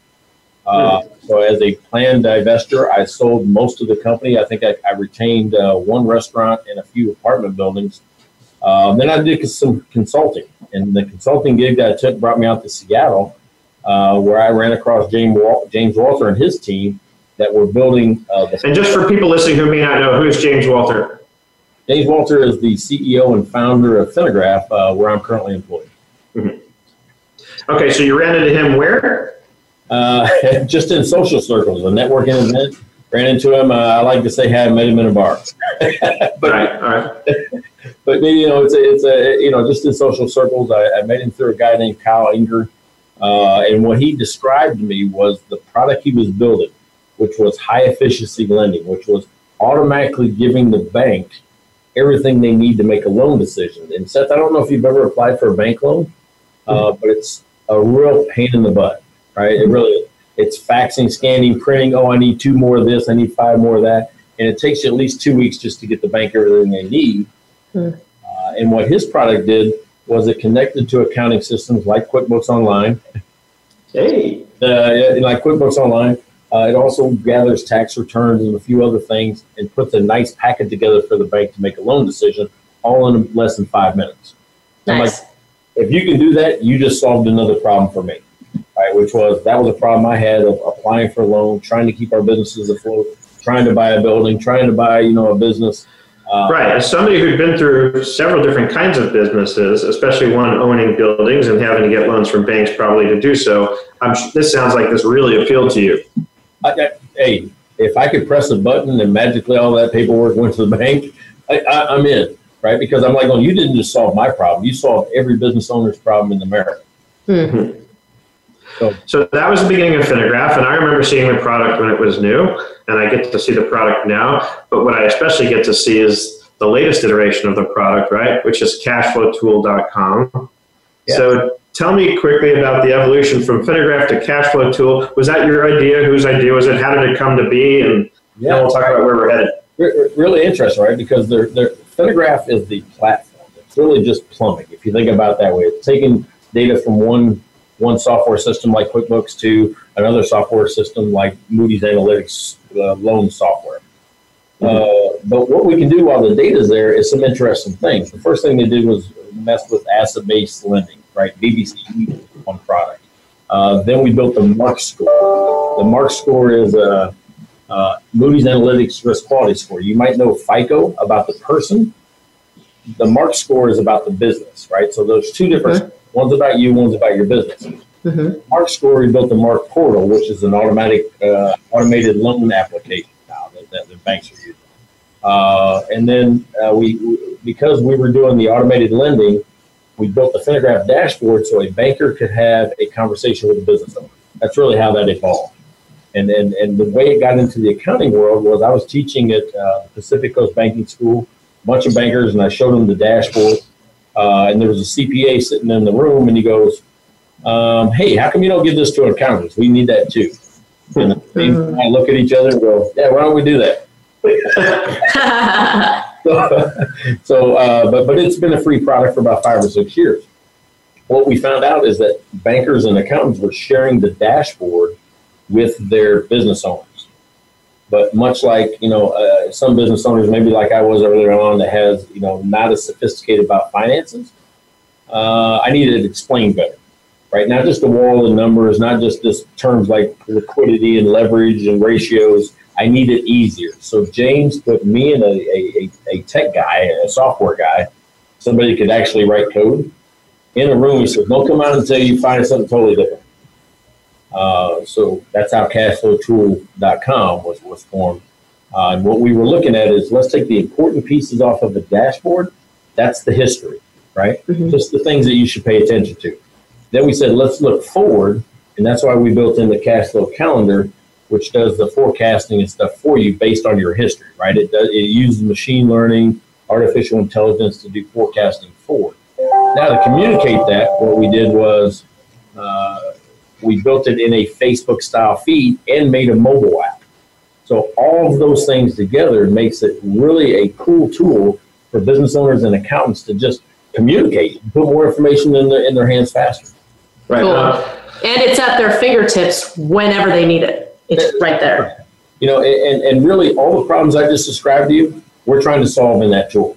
Speaker 4: Uh, hmm. so as a planned divester, I sold most of the company. I think I, I retained uh, one restaurant and a few apartment buildings. Um, then I did some consulting, and the consulting gig that I took brought me out to Seattle, uh, where I ran across James James Walter and his team that were building. Uh,
Speaker 2: and just for people listening who may not know, who is James Walter?
Speaker 4: James Walter is the CEO and founder of Finagraph, uh, where I'm currently employed.
Speaker 2: Mm-hmm. Okay, so you ran into him where?
Speaker 4: Uh, just in social circles, a networking event. Ran into him. Uh, I like to say, had met him in a bar.
Speaker 2: but, all right, all right.
Speaker 4: but you know, it's a, it's a you know, just in social circles. I, I met him through a guy named Kyle Inger, uh, and what he described to me was the product he was building, which was high efficiency lending, which was automatically giving the bank everything they need to make a loan decision. And Seth, I don't know if you've ever applied for a bank loan, uh, mm-hmm. but it's a real pain in the butt, right? It really it's faxing, scanning, printing. Oh, I need two more of this. I need five more of that, and it takes you at least two weeks just to get the bank everything they need. Mm. Uh, and what his product did was it connected to accounting systems like QuickBooks Online.
Speaker 2: Hey,
Speaker 4: uh, like QuickBooks Online, uh, it also gathers tax returns and a few other things and puts a nice packet together for the bank to make a loan decision, all in less than five minutes.
Speaker 3: Nice.
Speaker 4: Like, if you can do that, you just solved another problem for me, right? Which was that was a problem I had of applying for a loan, trying to keep our businesses afloat, trying to buy a building, trying to buy you know a business.
Speaker 2: Uh, right. As somebody who'd been through several different kinds of businesses, especially one owning buildings and having to get loans from banks probably to do so, I'm, this sounds like this really appealed to you.
Speaker 4: I, I, hey, if I could press a button and magically all that paperwork went to the bank, I, am in, right? Because I'm like, well, you didn't just solve my problem; you solved every business owner's problem in America.
Speaker 2: Mm-hmm. So, so that was the beginning of Finagraph, and I remember seeing the product when it was new, and I get to see the product now. But what I especially get to see is the latest iteration of the product, right? Which is cashflowtool.com. Yeah. So tell me quickly about the evolution from Finagraph to cash flow tool. Was that your idea? Whose idea was it? How did it come to be? And yeah. then we'll talk about where we're headed.
Speaker 4: Really interesting, right? Because they're, they're, Finagraph is the platform. It's really just plumbing, if you think about it that way. It's taking data from one one software system like QuickBooks to another software system like Moody's Analytics uh, loan software. Uh, but what we can do while the data is there is some interesting things. The first thing they did was mess with asset-based lending, right? BBC one product. Uh, then we built the MARQ score. The MARQ score is a uh, Moody's Analytics risk quality score. You might know FICO about the person. The MARQ score is about the business, right? So those two different. Mm-hmm One's about you, one's about your business. Mm-hmm. MARQ Score, we built the MARQ Portal, which is an automatic, uh, automated loan application now that, that the banks are using. Uh, and then uh, we, because we were doing the automated lending, we built the Finagraph dashboard so a banker could have a conversation with a business owner. That's really how that evolved. And, and, and the way it got into the accounting world was I was teaching at uh, Pacific Coast Banking School, a bunch of bankers, and I showed them the dashboard. Uh, and there was a CPA sitting in the room, and he goes, um, "Hey, how come you don't give this to accountants? We need that too." And. I look at each other and go, "Yeah, why don't we do that?" so, so uh, but but it's been a free product for about five or six years. What we found out is that bankers and accountants were sharing the dashboard with their business owners. But much like you know, uh, some business owners, maybe like I was earlier on, that has you know not as sophisticated about finances, uh, I needed it explained better, right? Not just a wall of numbers, not just this terms like liquidity and leverage and ratios. I need it easier. So James put me and a, a, a tech guy, a software guy, somebody could actually write code in a room. He said, "Don't come out until you find something totally different." Uh, so that's how cashflowtool.com was, was formed. Uh, and what we were looking at is let's take the important pieces off of the dashboard. That's the history, right? Mm-hmm. Just the things that you should pay attention to. Then we said let's look forward, and that's why we built in the cash flow calendar, which does the forecasting and stuff for you based on your history, right? It does it uses machine learning, artificial intelligence to do forecasting for. Now to communicate that, what we did was uh, we built it in a Facebook style feed and made a mobile app. So all of those things together makes it really a cool tool for business owners and accountants to just communicate, put more information in their in their hands faster.
Speaker 3: Right. Cool. Uh, and it's at their fingertips whenever they need it. It's right there.
Speaker 4: You know, and, and really all the problems I just described to you, we're trying to solve in that tool.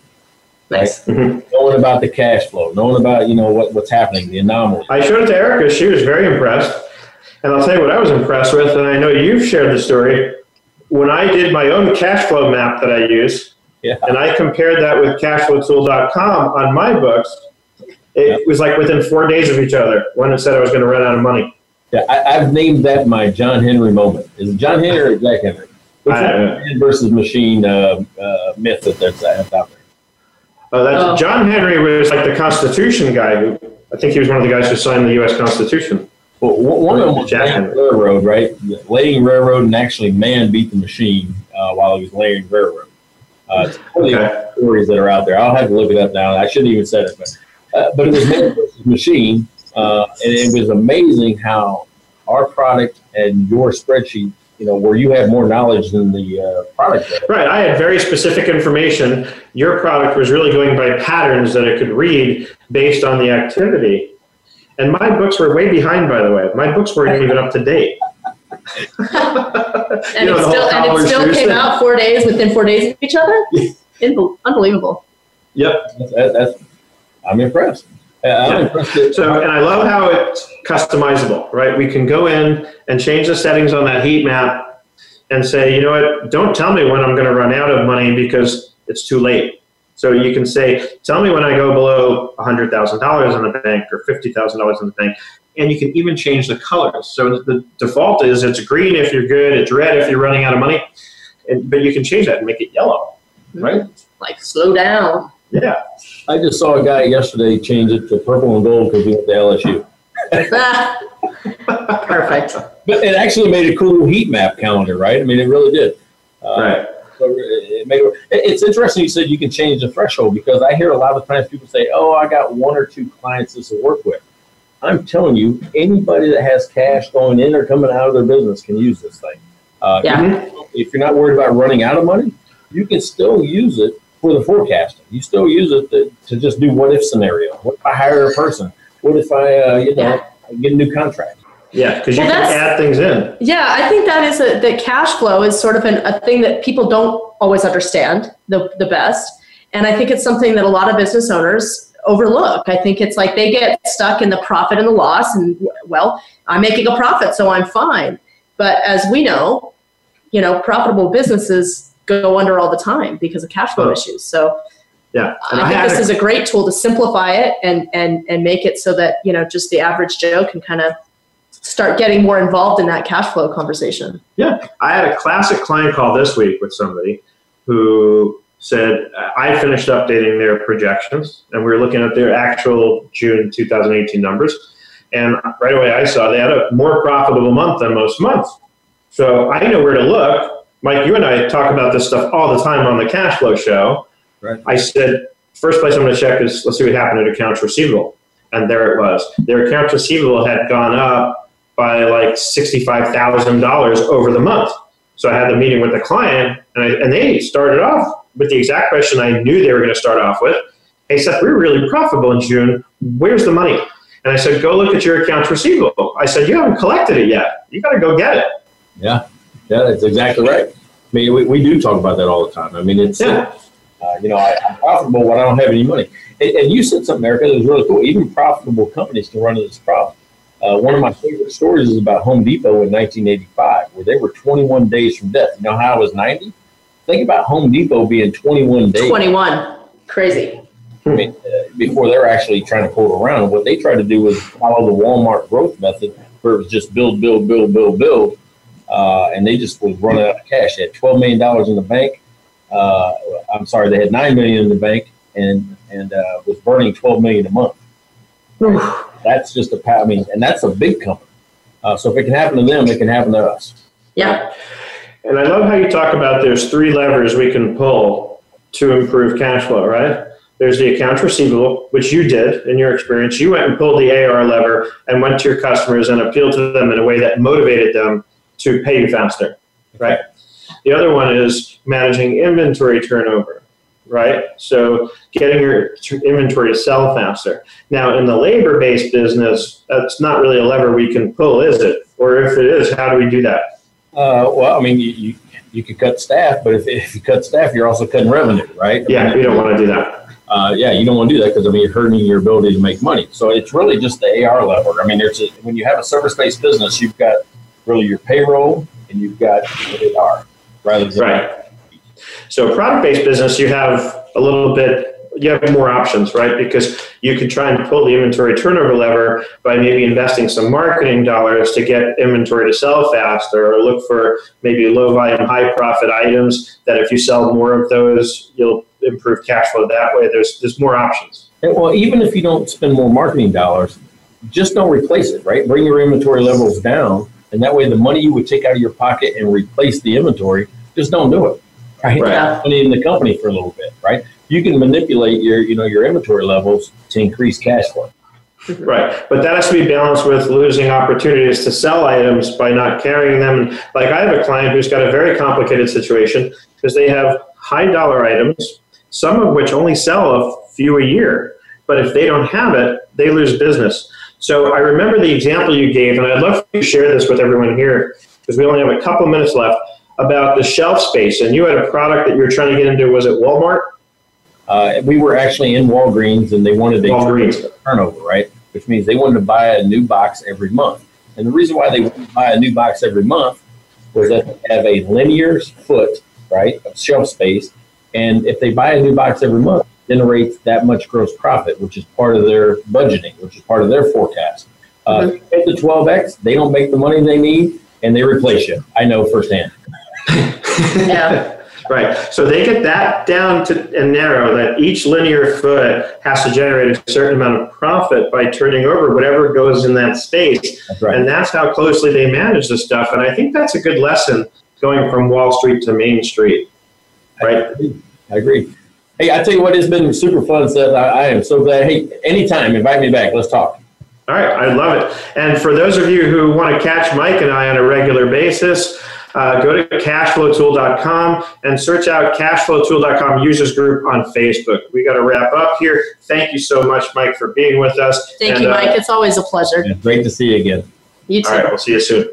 Speaker 3: Nice.
Speaker 4: Right? Mm-hmm. Knowing about the cash flow, knowing about you know what, what's happening, the anomaly.
Speaker 2: I showed it to Erica. She was very impressed. And I'll tell you what I was impressed with, and I know you've shared the story. When I did my own cash flow map that I use, yeah. and I compared that with cashflowtool.com on my books, it yeah. was like within four days of each other when it said I was going to run out of money.
Speaker 4: Yeah, I, have named that my John Henry moment. Is it John Henry or Jack Henry? What's that man versus machine uh, uh, myth that that's out there?
Speaker 2: Uh, that's oh. John Henry was like the Constitution guy. Who I think he was one of the guys who signed the U.S. Constitution.
Speaker 4: Well, one of them was Jack Henry. Railroad, right? Laying railroad and actually man beat the machine uh, while he was laying railroad. Uh, it's okay. stories that are out there. I'll have to look it up now. I shouldn't even said it, but uh, but it was man versus machine, uh, and it was amazing how our product and your spreadsheet you know, where you have more knowledge than the uh, product. Does.
Speaker 2: Right. I had very specific information. Your product was really going by patterns that it could read based on the activity. And my books were way behind, by the way. My books weren't even up to date.
Speaker 3: and, know, it still, and it still came thing. out four days within four days of each other. Unbelievable.
Speaker 2: Yep,
Speaker 4: that's, that's, I'm impressed. I'm.
Speaker 2: So, and I love how it's customizable. Right, we can go in and change the settings on that heat map, and say, you know what, don't tell me when I'm going to run out of money because it's too late. So you can say, tell me when I go below $100,000 in the bank or $50,000 in the bank. And you can even change the colors. So the default is it's green if you're good, it's red if you're running out of money. And, but you can change that and make it yellow, mm-hmm. right?
Speaker 3: Like slow down.
Speaker 2: Yeah.
Speaker 4: I just saw a guy yesterday change it to purple and gold because he went to LSU.
Speaker 3: Perfect.
Speaker 4: But it actually made a cool heat map calendar, right? I mean, it really did.
Speaker 2: Uh, right.
Speaker 4: So it made, it's interesting you said you can change the threshold because I hear a lot of times people say, "Oh, I got one or two clients this will work with." I'm telling you, anybody that has cash going in or coming out of their business can use this thing. Uh,
Speaker 3: Yeah.
Speaker 4: If you're not worried about running out of money, you can still use it for the forecasting. You still use it to, to just do what if scenario. What if I hire a person? What if I, uh, you know, get a new contract?
Speaker 2: Yeah, because you
Speaker 3: Well,
Speaker 2: can add things in.
Speaker 3: Yeah, I think that is a the cash flow is sort of an, a thing that people don't always understand the the best, and I think it's something that a lot of business owners overlook. I think it's like they get stuck in the profit and the loss, and well, I'm making a profit, so I'm fine. But as we know, you know, profitable businesses go under all the time because of cash flow
Speaker 2: Oh.
Speaker 3: issues. So
Speaker 2: Yeah, and
Speaker 3: I think this
Speaker 2: a-
Speaker 3: is a great tool to simplify it and and and make it so that you know just the average Joe can kind of start getting more involved in that cash flow conversation.
Speaker 2: Yeah, I had a classic client call this week with somebody who said I finished updating their projections, and we were looking at their actual June 2018 numbers, and right away I saw they had a more profitable month than most months. So I know where to look. Mike, you and I talk about this stuff all the time on the cash flow show.
Speaker 4: Right.
Speaker 2: I said, first place I'm going to check is let's see what happened at accounts receivable. And there it was. Their accounts receivable had gone up by like $65,000 over the month. So I had the meeting with the client, and, I, and they started off with the exact question I knew they were going to start off with. Hey, Seth, we were really profitable in June. Where's the money? And I said, go look at your accounts receivable. I said, you haven't collected it yet. You got to go get it.
Speaker 4: Yeah, yeah, that's exactly right. I mean, we, we do talk about that all the time. I mean, it's,
Speaker 2: Yeah.
Speaker 4: uh, you know, I, I'm profitable when I don't have any money. And, and you said something, Erica, that was really cool. Even profitable companies can run into this problem. Uh, one of my favorite stories is about Home Depot in 1985, where they were 21 days from death. You know how I was 90? Think about Home Depot being 21 days.
Speaker 3: 21. Crazy.
Speaker 4: I mean, uh, before they were actually trying to pull it around. What they tried to do was follow the Walmart growth method, where it was just build, build, build, build, build, uh, and they just was running out of cash. They had twelve million dollars in the bank. Uh, I'm sorry, they had nine million in the bank, and and uh, was burning twelve million a month. That's just a pa- I mean, and that's a big company. Uh, so if it can happen to them, it can happen to us.
Speaker 3: Yeah.
Speaker 2: And I love how you talk about there's three levers we can pull to improve cash flow, right? There's the accounts receivable, which you did in your experience. You went and pulled the AR lever and went to your customers and appealed to them in a way that motivated them to pay you faster, right? The other one is managing inventory turnover, right? So getting your inventory to sell faster. Now, in the labor based business, that's not really a lever we can pull, is it? Or if it is, how do we do that?
Speaker 4: Uh, well, I mean, you, you you could cut staff, but if, if you cut staff, you're also cutting revenue, right?
Speaker 2: Yeah, we don't want to do that.
Speaker 4: uh, yeah, you don't want to do that because I mean you're hurting your ability to make money. So it's really just the AR lever. I mean, there's a, when you have a service-based business, you've got really your payroll and you've got your AR rather than
Speaker 2: Right. So product-based business, you have a little bit, you have more options, right? Because you could try and pull the inventory turnover lever by maybe investing some marketing dollars to get inventory to sell faster, or look for maybe low volume, high profit items that if you sell more of those, you'll improve cash flow that way. There's there's more options.
Speaker 4: And, well, even if you don't spend more marketing dollars, just don't replace it, right? Bring your inventory levels down, and that way the money you would take out of your pocket and replace the inventory, just don't do it, right?
Speaker 2: Right.
Speaker 3: Yeah.
Speaker 4: Money in the company for a little bit, right? You can manipulate your, you know, your inventory levels to increase cash flow.
Speaker 2: Right, but that has to be balanced with losing opportunities to sell items by not carrying them. Like I have a client who's got a very complicated situation because they have high dollar items, some of which only sell a few a year. But if they don't have it, they lose business. So I remember the example you gave, and I'd love for you to share this with everyone here because we only have a couple minutes left about the shelf space. And you had a product that you were trying to get into. Was it Walmart?
Speaker 4: Uh, we were actually in Walgreens and they wanted a turnover, right? Which means they wanted to buy a new box every month. And the reason why they wanted to buy a new box every month was that they have a linear foot, right, of shelf space. And if they buy a new box every month, generates that much gross profit, which is part of their budgeting, which is part of their forecast. Uh, At the 12X, they don't make the money they need and they replace you. I know firsthand.
Speaker 3: Yeah.
Speaker 2: Right. So they get that down to and narrow that each linear foot has to generate a certain amount of profit by turning over whatever goes in that space.
Speaker 4: That's right.
Speaker 2: And that's how closely they manage the stuff. And I think that's a good lesson going from Wall Street to Main Street. Right.
Speaker 4: I agree. Hey, I tell you what, it's been super fun, Seth. I, I am so glad. Hey, anytime, invite me back. Let's talk.
Speaker 2: All right, I love it. And for those of you who want to catch Mike and I on a regular basis, uh, go to cashflowtool.com and search out cashflowtool.com users group on Facebook. We got to wrap up here. Thank you so much, Mike, for being with us.
Speaker 3: Thank
Speaker 2: And,
Speaker 3: you,
Speaker 2: uh,
Speaker 3: Mike. It's always a pleasure.
Speaker 4: Yeah, great to see you again.
Speaker 3: You too.
Speaker 2: all right, we'll see you soon.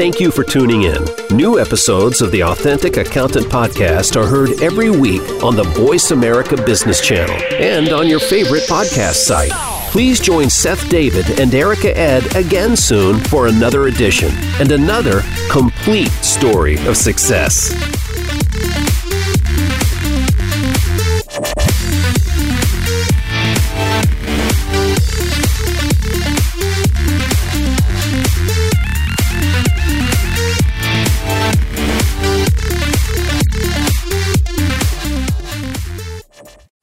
Speaker 1: Thank you for tuning in. New episodes of the Authentic Accountant Podcast are heard every week on the Voice America Business Channel and on your favorite podcast site. Please join Seth David and Erica Ed again soon for another edition and another complete story of success.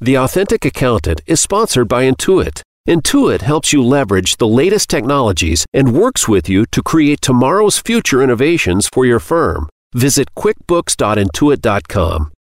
Speaker 1: The Authentic Accountant is sponsored by Intuit. Intuit helps you leverage the latest technologies and works with you to create tomorrow's future innovations for your firm. Visit quickbooks.intuit.com